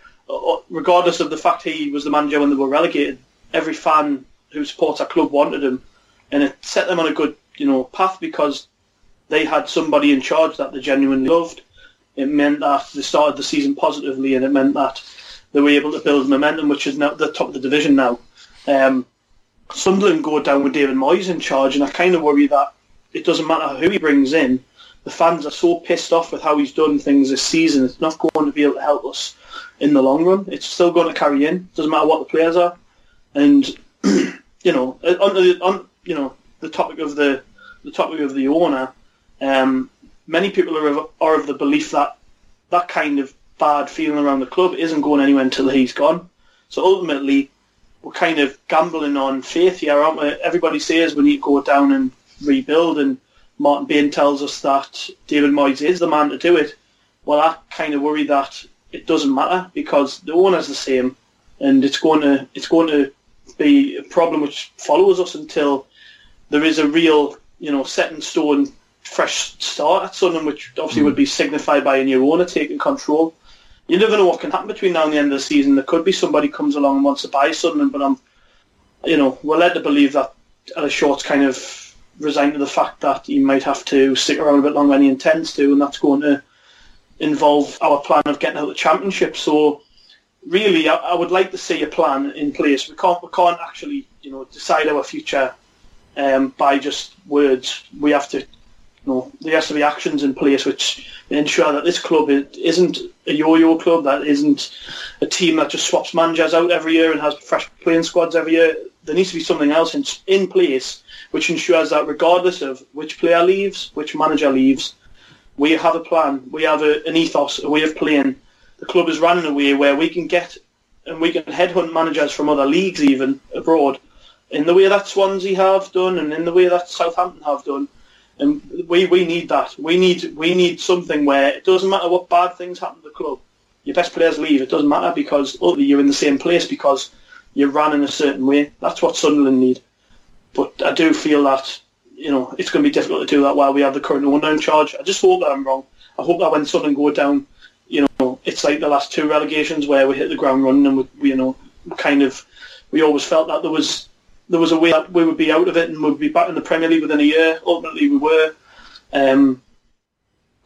regardless of the fact he was the manager when they were relegated, every fan who supports our club wanted him, and it set them on a good you know path because they had somebody in charge that they genuinely loved. It meant that they started the season positively, and it meant that they were able to build momentum, which is now the top of the division now. Um, Sunderland go down with David Moyes in charge, and I kind of worry that it doesn't matter who he brings in. The fans are so pissed off with how he's done things this season. It's not going to be able to help us in the long run. It's still going to carry in. Doesn't matter what the players are. And you know, on the on you know the topic of the the topic of the owner, um, many people are of, are of the belief that that kind of bad feeling around the club isn't going anywhere until he's gone. So ultimately, we're kind of gambling on faith here, aren't we? Everybody says we need to go down and rebuild, and Martin Bain tells us that David Moyes is the man to do it. Well, I kind of worry that it doesn't matter because the owner's the same, and it's going to it's going to be a problem which follows us until there is a real, you know, set in stone fresh start at Sunderland, which obviously mm. would be signified by a new owner taking control. You never know what can happen between now and the end of the season. There could be somebody comes along and wants to buy Sunderland, but I'm, you know, we're led to believe that Ellis Short's kind of resigned to the fact that he might have to stick around a bit longer than he intends to, and that's going to involve our plan of getting out of the championship. So really, I, I, would like to see a plan in place. We can't we can't actually you know decide our future um, by just words. We have to. You know, there has to be actions in place which ensure that this club isn't a yo-yo club, that isn't a team that just swaps managers out every year and has fresh playing squads every year. There needs to be something else in, in place which ensures that regardless of which player leaves, which manager leaves, we have a plan, we have a, an ethos, a way of playing. The club is run in a way where we can get and we can headhunt managers from other leagues even abroad in the way that Swansea have done and in the way that Southampton have done. And we, we need that. We need we need something where it doesn't matter what bad things happen to the club. Your best players leave. It doesn't matter because ultimately you're in the same place because you're in a certain way. That's what Sunderland need. But I do feel that you know, it's going to be difficult to do that while we have the current in charge. I just hope that I'm wrong. I hope that when Sunderland go down, you know, it's like the last two relegations where we hit the ground running and we, you know, kind of, we always felt that there was there was a way that we would be out of it and we'd be back in the Premier League within a year. Ultimately, we were. Um,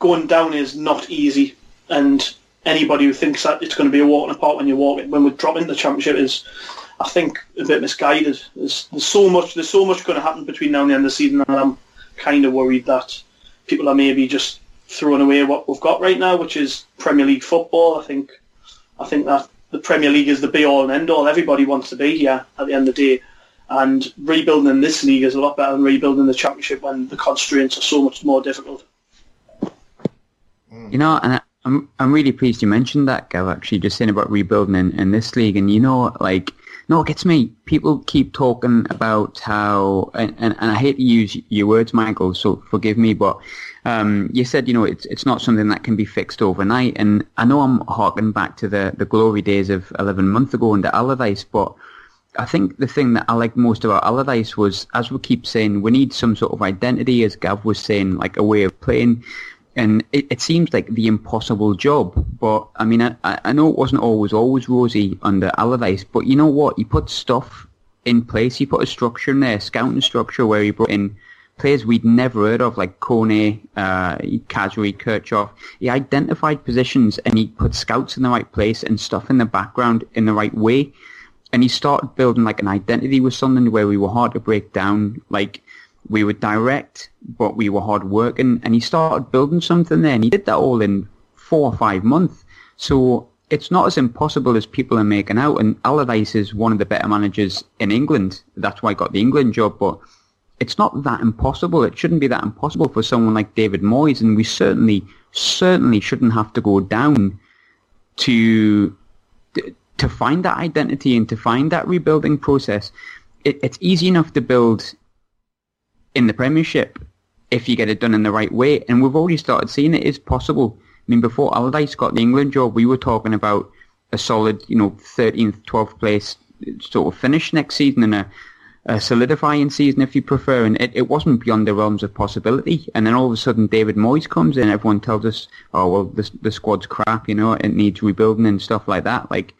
going down is not easy, and anybody who thinks that it's going to be a walk in the park when you walk when we drop into the Championship is I think a bit misguided. There's, there's so much there's so much going to happen between now and the end of the season, and I'm kind of worried that people are maybe just throwing away what we've got right now, which is Premier League football. I think I think that the Premier League is the be all and end all. Everybody wants to be here at the end of the day. And rebuilding in this league is a lot better than rebuilding the championship when the constraints are so much more difficult. You know, and I'm I'm really pleased you mentioned that, Gav. Actually, just saying about rebuilding in, in this league, and you know, like no, it gets me. People keep talking about how, and, and, and I hate to use your words, Michael, so forgive me, but um, you said, you know, it's it's not something that can be fixed overnight. And I know I'm harking back to the, the glory days of 11 months ago under Allardyce, but I think the thing that I like most about Allardyce was, as we keep saying, we need some sort of identity, as Gav was saying, like a way of playing and it, it, seems like the impossible job. But I mean, I, I know it wasn't always always rosy under Allardyce, but you know what? He put stuff in place. He put a structure in there, scouting structure, where he brought in players we'd never heard of, like Kone, uh, Kirchhoff. He identified positions and he put scouts in the right place and stuff in the background in the right way. And he started building like an identity with something where we were hard to break down. Like we were direct, but we were hard working, and he started building something there, and he did that all in four or five months. So it's not as impossible as people are making out, and Allardyce is one of the better managers in England. That's why he got the England job, but it's not that impossible. It shouldn't be that impossible for someone like David Moyes, and we certainly, certainly shouldn't have to go down to to find that identity and to find that rebuilding process. It, it's easy enough to build in the Premiership if you get it done in the right way. And we've already started seeing it is possible. I mean, before Allardyce got the England job, we were talking about a solid, you know, 13th, 12th place sort of finish next season and a, a solidifying season, if you prefer. And it, it wasn't beyond the realms of possibility. And then all of a sudden, David Moyes comes in. Everyone tells us, oh, well, the, the squad's crap, you know, it needs rebuilding and stuff like that. Like,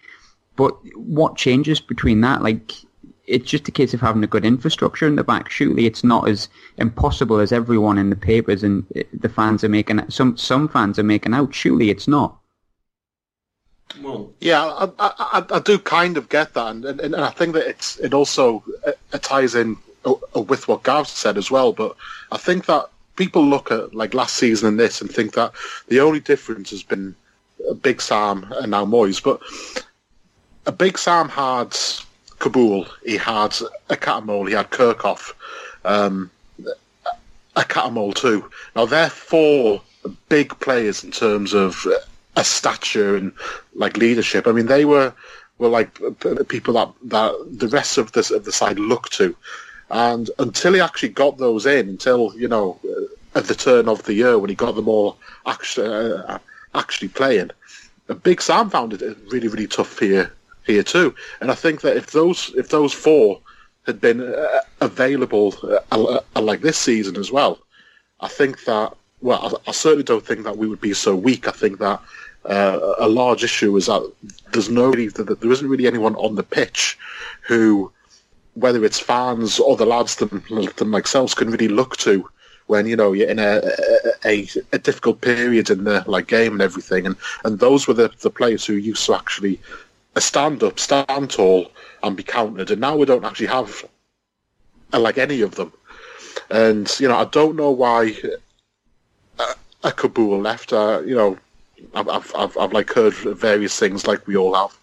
but what changes between that? Like, it's just a case of having a good infrastructure in the back. Surely it's not as impossible as everyone in the papers and uh, the fans are making. Some some fans are making out. Surely it's not. Well, yeah, I, I, I do kind of get that, and, and, and I think that it's it also uh, it ties in uh, with what Gav said as well. But I think that people look at like last season and this and think that the only difference has been a Big Sam and now Moyes, but a Big Sam had Kaboul, he had a Cattermole, he had Kirchhoff, um, a Cattermole too. Now they're four big players in terms of a stature and like leadership. I mean, they were were like people that that the rest of the of the side looked to, And until he actually got those in, until you know, uh, at the turn of the year when he got them all actually uh, actually playing, Big Sam found it really really tough here here too. And I think that if those if those four had been uh, available uh, uh, like this season as well, I think that well, I, I, certainly don't think that we would be so weak. I think that uh, a large issue is that there's no really, there isn't really anyone on the pitch who, whether it's fans or the lads them, them themselves, can really look to when you know you're in a, a, a difficult period in the like game and everything, and and those were the the players who used to actually stand up, stand tall, and be counted, and now we don't actually have uh, like any of them, and you know I don't know why uh, a Kaboul left. Uh, you know, I've, I've I've I've like heard various things like we all have.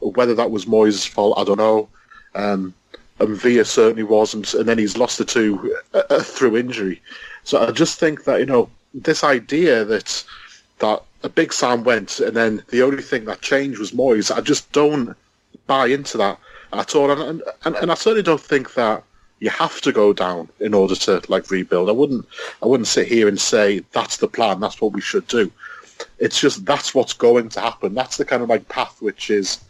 Whether that was Moyes' fault, I don't know. Um, and Villa certainly wasn't, and then he's lost the two uh, uh, through injury. So I just think that you know this idea that that a big Sam went, and then the only thing that changed was Moyes. I just don't buy into that at all, and and, and I certainly don't think that you have to go down in order to like rebuild. I wouldn't I wouldn't sit here and say that's the plan, that's what we should do. It's just that's what's going to happen. That's the kind of like path which is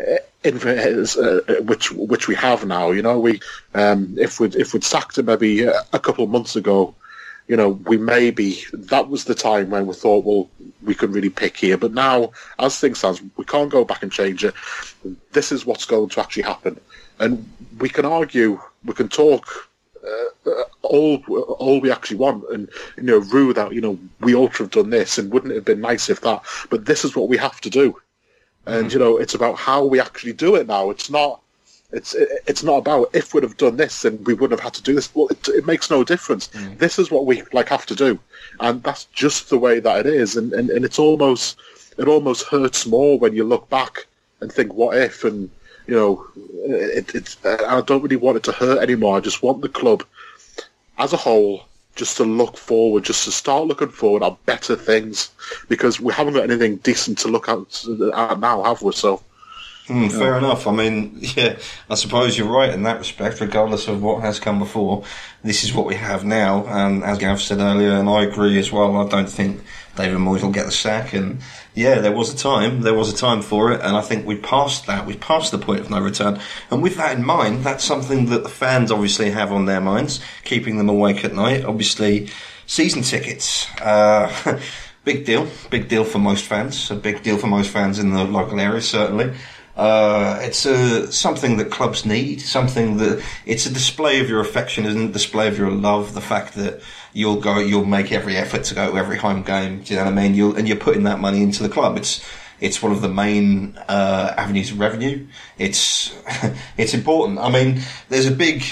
uh, in, uh, which which we have now. You know, we um, if we if we'd sacked him maybe a couple of months ago, you know, we maybe that was the time when we thought, well, we could really pick here. But now, as things stand, we can't go back and change it. This is what's going to actually happen, and we can argue, we can talk. Uh, all all we actually want, and you know, rue that you know we ought to have done this, and wouldn't it have been nice if that. But this is what we have to do, and mm. you know, it's about how we actually do it now. It's not it's it's not about if we'd have done this and we wouldn't have had to do this. Well, it, it makes no difference. Mm. This is what we like have to do, and that's just the way that it is. And, and, and it's almost it almost hurts more when you look back and think, what if? And you know, it, it's I don't really want it to hurt anymore. I just want the club as a whole just to look forward, just to start looking forward at better things, because we haven't got anything decent to look at, at now, have we? So Mm, fair enough. I mean, yeah, I suppose you're right in that respect. Regardless of what has come before, this is what we have now. And as Gav said earlier, and I agree as well. I don't think David Moyes will get the sack. And yeah, there was a time, there was a time for it, and I think we passed that. We passed the point of no return. And with that in mind, that's something that the fans obviously have on their minds, keeping them awake at night. Obviously, season tickets. Uh, big deal, big deal for most fans. A big deal for most fans in the local area, certainly. Uh, it's a, something that clubs need, something that it's a display of your affection, isn't it? Display of your love, the fact that you'll go, you'll make every effort to go to every home game. Do you know what I mean? You'll, and you're putting that money into the club. It's, it's one of the main uh, avenues of revenue. It's, it's important. I mean, there's a big,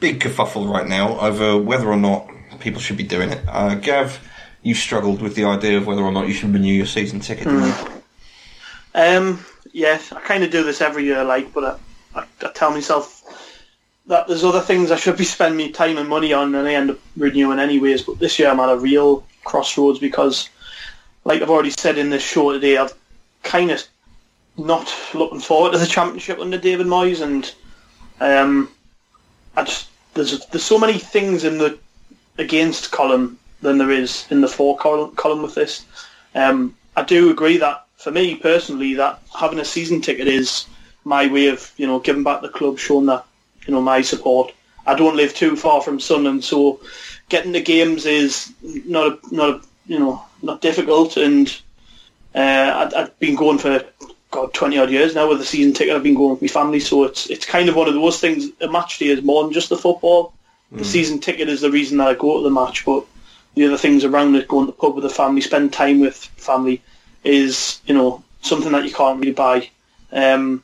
big kerfuffle right now over whether or not people should be doing it. Uh, Gav, you struggled with the idea of whether or not you should renew your season ticket. Mm. Um, yes, I kind of do this every year, like, but I, I, I, tell myself that there's other things I should be spending my time and money on, and I end up renewing anyways. But this year I'm at a real crossroads because, like I've already said in this show today, I've kind of not looking forward to the championship under David Moyes, and um, I just there's there's so many things in the against column than there is in the for column, column with this. Um, I do agree that for me personally, that having a season ticket is my way of you know giving back the club, showing that you know my support. I don't live too far from Sunderland, so getting the games is not a, not a, you know not difficult. And uh, i have been going for God twenty odd years now with a season ticket. I've been going with my family, so it's it's kind of one of those things. A match day is more than just the football. Mm. The season ticket is the reason that I go to the match, but the other things around it, going to the pub with the family, spend time with family, is you know something that you can't really buy. Um,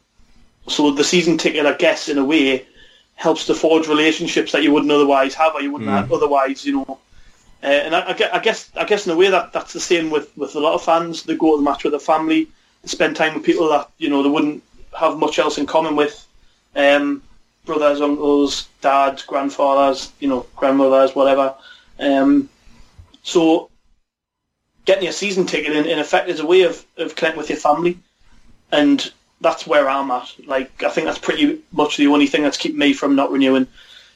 so the season ticket, I guess, in a way, helps to forge relationships that you wouldn't otherwise have, or you wouldn't mm. otherwise, you know. Uh, and I, I, guess, I guess in a way that that's the same with, with a lot of fans. They go to the match with their family, they spend time with people that you know they wouldn't have much else in common with. Um, brothers, uncles, dads, grandfathers, you know, grandmothers, whatever. Um, so getting a season ticket in, in effect is a way of, of connecting with your family. And that's where I'm at. Like I think that's pretty much the only thing that's keeping me from not renewing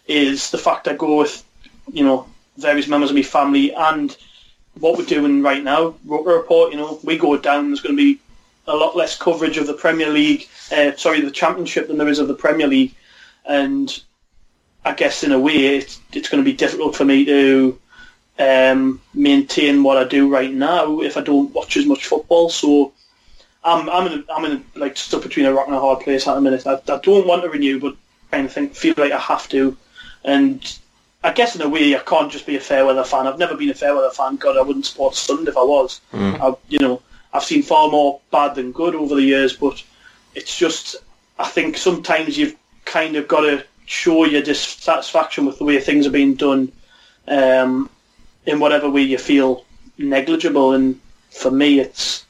is the fact I go with you know various members of my family and what we're doing right now. Roker Report, you know, we go down. There's going to be a lot less coverage of the Premier League, uh, sorry, the Championship than there is of the Premier League, and I guess in a way it's, it's going to be difficult for me to um, maintain what I do right now if I don't watch as much football. So I'm I'm in a, I'm in a, like stuck between a rock and a hard place at the minute. I, I don't want to renew, but kind of think feel like I have to, and I guess in a way I can't just be a fair weather fan. I've never been a fair weather fan. God, I wouldn't support Sunderland if I was. Mm. I, you know, I've seen far more bad than good over the years, but it's just I think sometimes you've kind of got to show your dissatisfaction with the way things are being done um, in whatever way you feel negligible. And for me, it's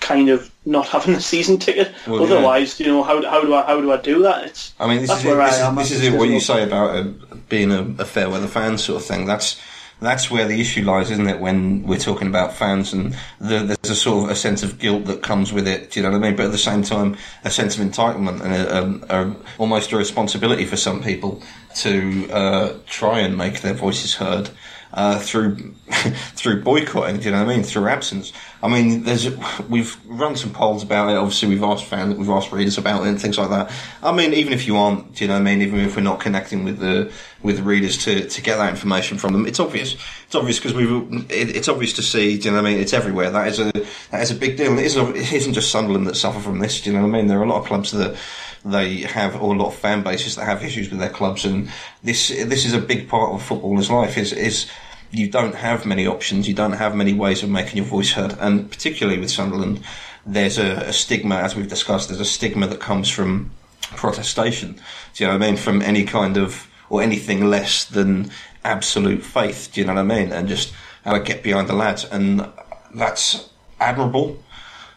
kind of not having a season ticket. Well, Otherwise, you know, how, how do I how do I do that? It's I mean, this is it, where I this, am. is, this it, what you say about uh, being a, a fair weather fan sort of thing. That's that's where the issue lies, isn't it? When we're talking about fans and the, there's a sort of a sense of guilt that comes with it. Do you know what I mean? But at the same time, a sense of entitlement and a, a, a, almost a responsibility for some people to uh, try and make their voices heard. Uh, through through boycotting, do you know what I mean? Through absence. I mean, there's we've run some polls about it. Obviously, we've asked fans, we've asked readers about it and things like that. I mean, even if you aren't, do you know what I mean? Even if we're not connecting with the with readers to, to get that information from them, it's obvious. It's obvious because we it, it's obvious to see. Do you know what I mean? It's everywhere. That is a that is a big deal. And it isn't it isn't just Sunderland that suffer from this. Do you know what I mean? There are a lot of clubs that they have or a lot of fan bases that have issues with their clubs, and this this is a big part of footballer's life. Is is you don't have many options, you don't have many ways of making your voice heard, and particularly with Sunderland, there's a, a stigma, as we've discussed, there's a stigma that comes from protestation. Do you know what I mean? From any kind of or anything less than absolute faith. Do you know what I mean? And just how to get behind the lads, and that's admirable.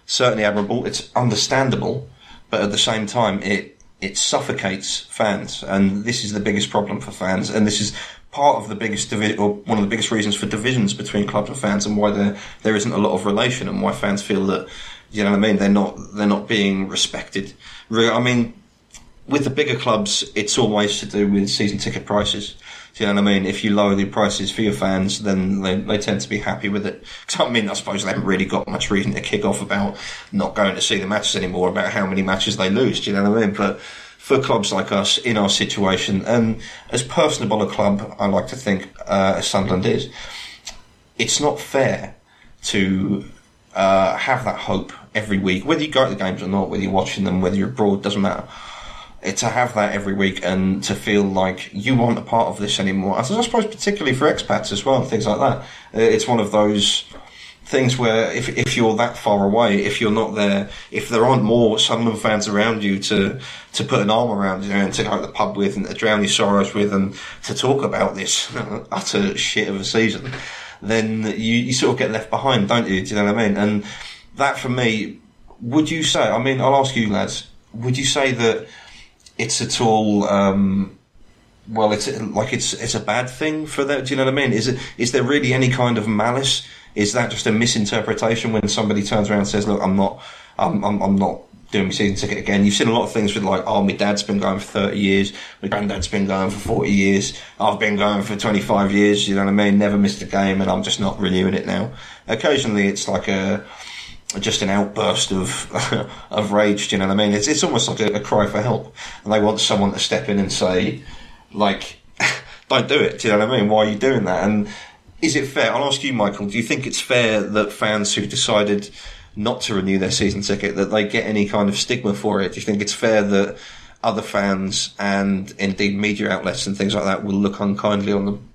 Certainly admirable. It's understandable, but at the same time, it it suffocates fans, and this is the biggest problem for fans, and this is part of the biggest divi- or one of the biggest reasons for divisions between clubs and fans, and why there there isn't a lot of relation, and why fans feel that you know what I mean. They're not they're not being respected. Re- I mean, with the bigger clubs, it's always to do with season ticket prices. Do you know what I mean? If you lower the prices for your fans, then they, they tend to be happy with it. 'Cause, I mean, I suppose they haven't really got much reason to kick off about not going to see the matches anymore, about how many matches they lose. Do you know what I mean? But for clubs like us in our situation, and as personable a club I like to think uh, as Sunderland is, it's not fair to uh, have that hope every week, whether you go to the games or not, whether you're watching them, whether you're abroad, doesn't matter. To have that every week and to feel like you aren't a part of this anymore. I suppose particularly for expats as well, and things like that. Uh, It's one of those things where if if you're that far away, if you're not there, if there aren't more Sunderland fans around you to to put an arm around you and to go to the pub with and to drown your sorrows with and to talk about this utter shit of a season, then you, you sort of get left behind, don't you? Do you know what I mean? And that for me, would you say? I mean, I'll ask you lads. Would you say that it's at all? Um, well, it's like it's it's a bad thing for that. Do you know what I mean? Is it is there really any kind of malice? Is that just a misinterpretation when somebody turns around and says, "Look, I'm not, I'm, I'm, I'm not doing my season ticket again." You've seen a lot of things with like, "Oh, my dad's been going for thirty years, my granddad's been going for forty years, I've been going for twenty five years." You know what I mean? Never missed a game, and I'm just not renewing it now. Occasionally, it's like a just an outburst of of rage. Do you know what I mean? It's it's almost like a, a cry for help, and they want someone to step in and say, like, "Don't do it." Do you know what I mean? Why are you doing that? And is it fair? I'll ask you, Michael. Do you think it's fair that fans who decided not to renew their season ticket that they get any kind of stigma for it? Do you think it's fair that other fans and indeed media outlets and things like that will look unkindly on them?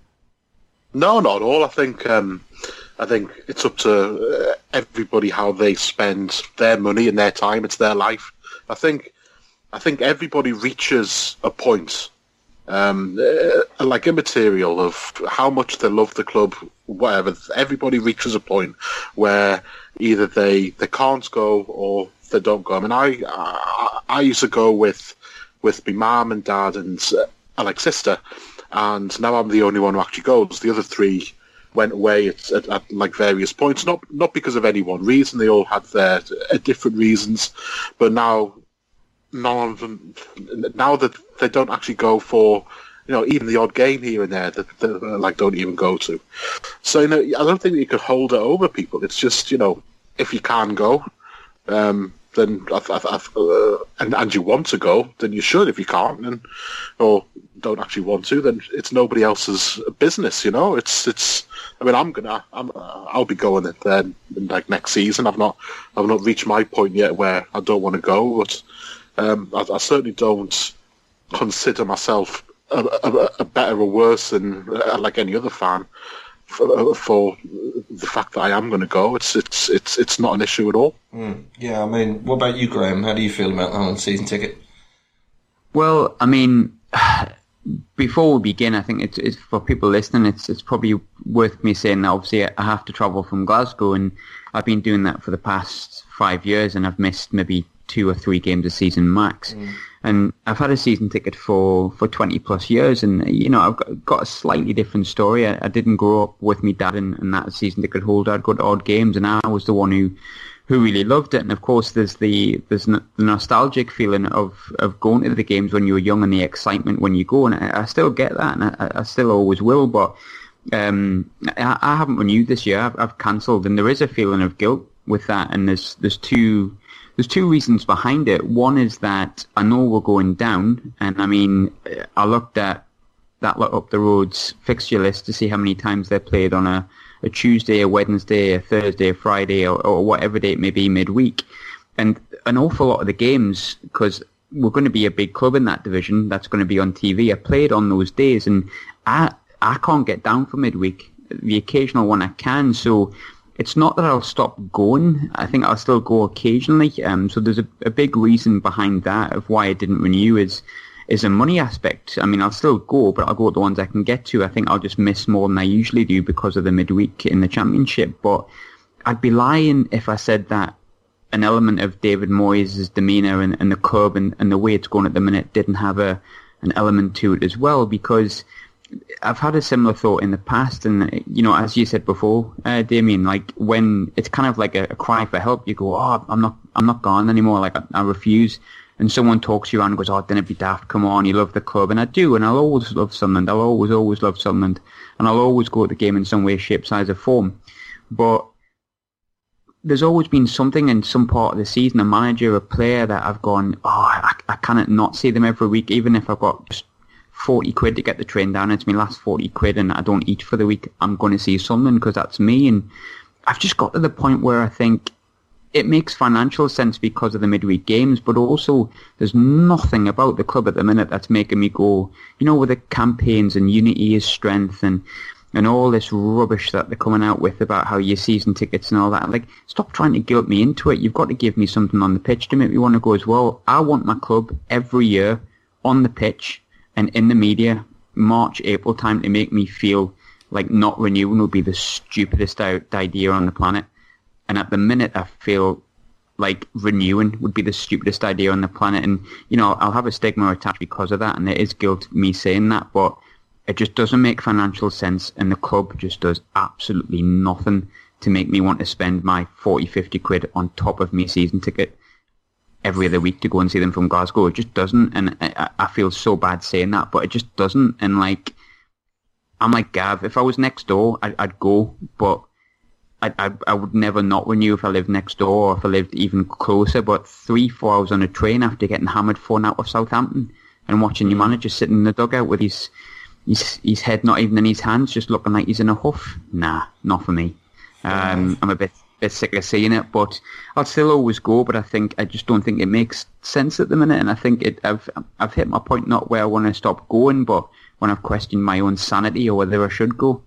No, not at all. I think um, I think it's up to uh, everybody how they spend their money and their time. It's their life. I think I think everybody reaches a point, um, uh, like immaterial of how much they love the club, whatever. Everybody reaches a point where either they, they can't go or they don't go. I mean, I I, I used to go with with my mum and dad and uh, like sister, and now I'm the only one who actually goes. The other three went away at, at, at like various points, not not because of any one reason. They all had their uh, different reasons, but now none of them now that they don't actually go for you know even the odd game here and there that, that uh, like don't even go to. So you know I don't think you could hold it over people. It's just you know if you can go, um, then I've, I've, I've, uh, and and you want to go, then you should. If you can't, then or don't actually want to, then it's nobody else's business. You know, it's it's. I mean, I'm gonna, I'm, uh, I'll be going it then, like next season. I've not, I've not reached my point yet where I don't want to go, but um, I, I, certainly don't consider myself a, a, a better or worse than uh, like any other fan for, for, the fact that I am going to go. It's it's it's it's not an issue at all. Mm. Yeah, I mean, what about you, Graham? How do you feel about the on season ticket? Well, I mean, before we begin, I think it's, it's, for people listening. It's it's probably worth me saying that obviously I have to travel from Glasgow, and I've been doing that for the past five years, and I've missed maybe two or three games a season max. Mm. And I've had a season ticket for, for 20 plus years, and you know I've got, got a slightly different story. I, I, didn't grow up with my dad and, and that season ticket holder. I'd go to odd games, and I was the one who who really loved it. And of course, there's the there's the nostalgic feeling of, of going to the games when you were young and the excitement when you go. And I, I still get that, and I, I, still always will. But um, I, I, haven't renewed this year. I've, I've cancelled, and there is a feeling of guilt with that. And there's there's two there's two reasons behind it. One is that I know we're going down, and I mean I looked at that up the roads fixture list to see how many times they played on a a Tuesday, a Wednesday, a Thursday, a Friday, or, or whatever day it may be midweek. And an awful lot of the games, because we're going to be a big club in that division, that's going to be on TV. I played on those days, and I I can't get down for midweek. The occasional one I can, so it's not that I'll stop going. I think I'll still go occasionally. Um, so there's a, a big reason behind that of why I didn't renew is is a money aspect. I mean, I'll still go, but I'll go at the ones I can get to. I think I'll just miss more than I usually do because of the midweek in the championship. But I'd be lying if I said that an element of David Moyes' demeanour and, and the club and, and the way it's going at the minute didn't have a an element to it as well because I've had a similar thought in the past, and you know, as you said before, uh, Damien, like when it's kind of like a, a, cry for help, you go, "Oh, I'm not, I'm not gone anymore. Like I, I refuse." and someone talks you around and goes, oh, didn't it be daft? Come on, you love the club. And I do, and I'll always love Sunderland. I'll always, always love Sunderland. And I'll always go to the game in some way, shape, size, or form. But there's always been something in some part of the season, a manager, a player that I've gone, oh, I, I cannot not see them every week, even if I've got 40 quid to get the train down. It's my last 40 quid and I don't eat for the week. I'm going to see Sunderland because that's me. And I've just got to the point where I think it makes financial sense because of the midweek games, but also there's nothing about the club at the minute that's making me go, you know, with the campaigns and unity is strength and and all this rubbish that they're coming out with about how your season tickets and all that. Like, stop trying to guilt me into it. You've got to give me something on the pitch to make me want to go as well. I want my club every year on the pitch and in the media, March, April time to make me feel like not renewing would be the stupidest idea on the planet. And at the minute, I feel like renewing would be the stupidest idea on the planet. And, you know, I'll have a stigma attached because of that. And there is guilt me saying that, but it just doesn't make financial sense. And the club just does absolutely nothing to make me want to spend my 40, 50 quid on top of me season ticket every other week to go and see them from Glasgow. It just doesn't. And I, I feel so bad saying that, but it just doesn't. And like, I'm like Gav, if I was next door, I'd, I'd go, but I, I, I would never not renew if I lived next door or if I lived even closer. But three, four hours on a train after getting hammered phone out of Southampton and watching your manager sitting in the dugout with his, his his head not even in his hands, just looking like he's in a huff. Nah, not for me. Um, I'm a bit bit sick of seeing it, but I'll still always go. But I think I just don't think it makes sense at the minute, and I think it I've I've hit my point not where I want to stop going, but when I've questioned my own sanity or whether I should go.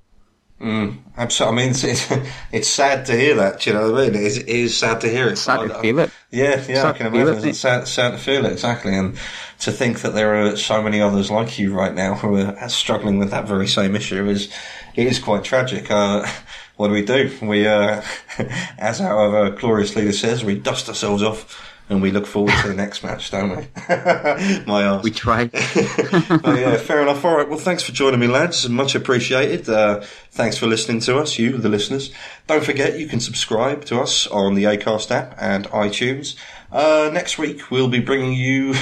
Mm, absolutely. I mean, it's, it's, it's sad to hear that. Do you know what I mean? It is, it is sad to hear it. Sad to feel it. Yeah, yeah, sad I can imagine. It. It's sad, sad to feel it exactly, and to think that there are so many others like you right now who are struggling with that very same issue is it is quite tragic. Uh, what do we do? We, uh, as our uh, glorious leader says, we dust ourselves off and we look forward to the next match, don't we? My ass. We try. oh, yeah, fair enough. All right. Well, thanks for joining me, lads. Much appreciated. Uh, thanks for listening to us, you, the listeners. Don't forget, you can subscribe to us on the Acast app and iTunes. Uh, next week we'll be bringing you,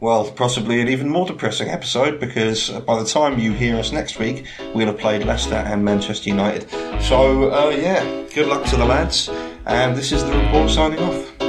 well, possibly an even more depressing episode because by the time you hear us next week, we'll have played Leicester and Manchester United. So, uh, yeah, good luck to the lads, and this is the report signing off.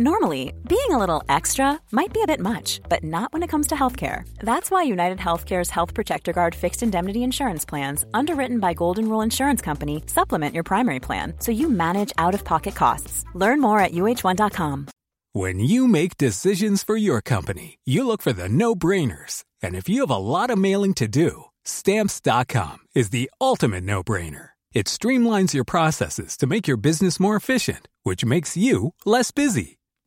Normally, being a little extra might be a bit much, but not when it comes to healthcare. That's why United Healthcare's Health Protector Guard fixed indemnity insurance plans, underwritten by Golden Rule Insurance Company, supplement your primary plan so you manage out of pocket costs. Learn more at uhone.com. When you make decisions for your company, you look for the no brainers. And if you have a lot of mailing to do, stamps.com is the ultimate no brainer. It streamlines your processes to make your business more efficient, which makes you less busy.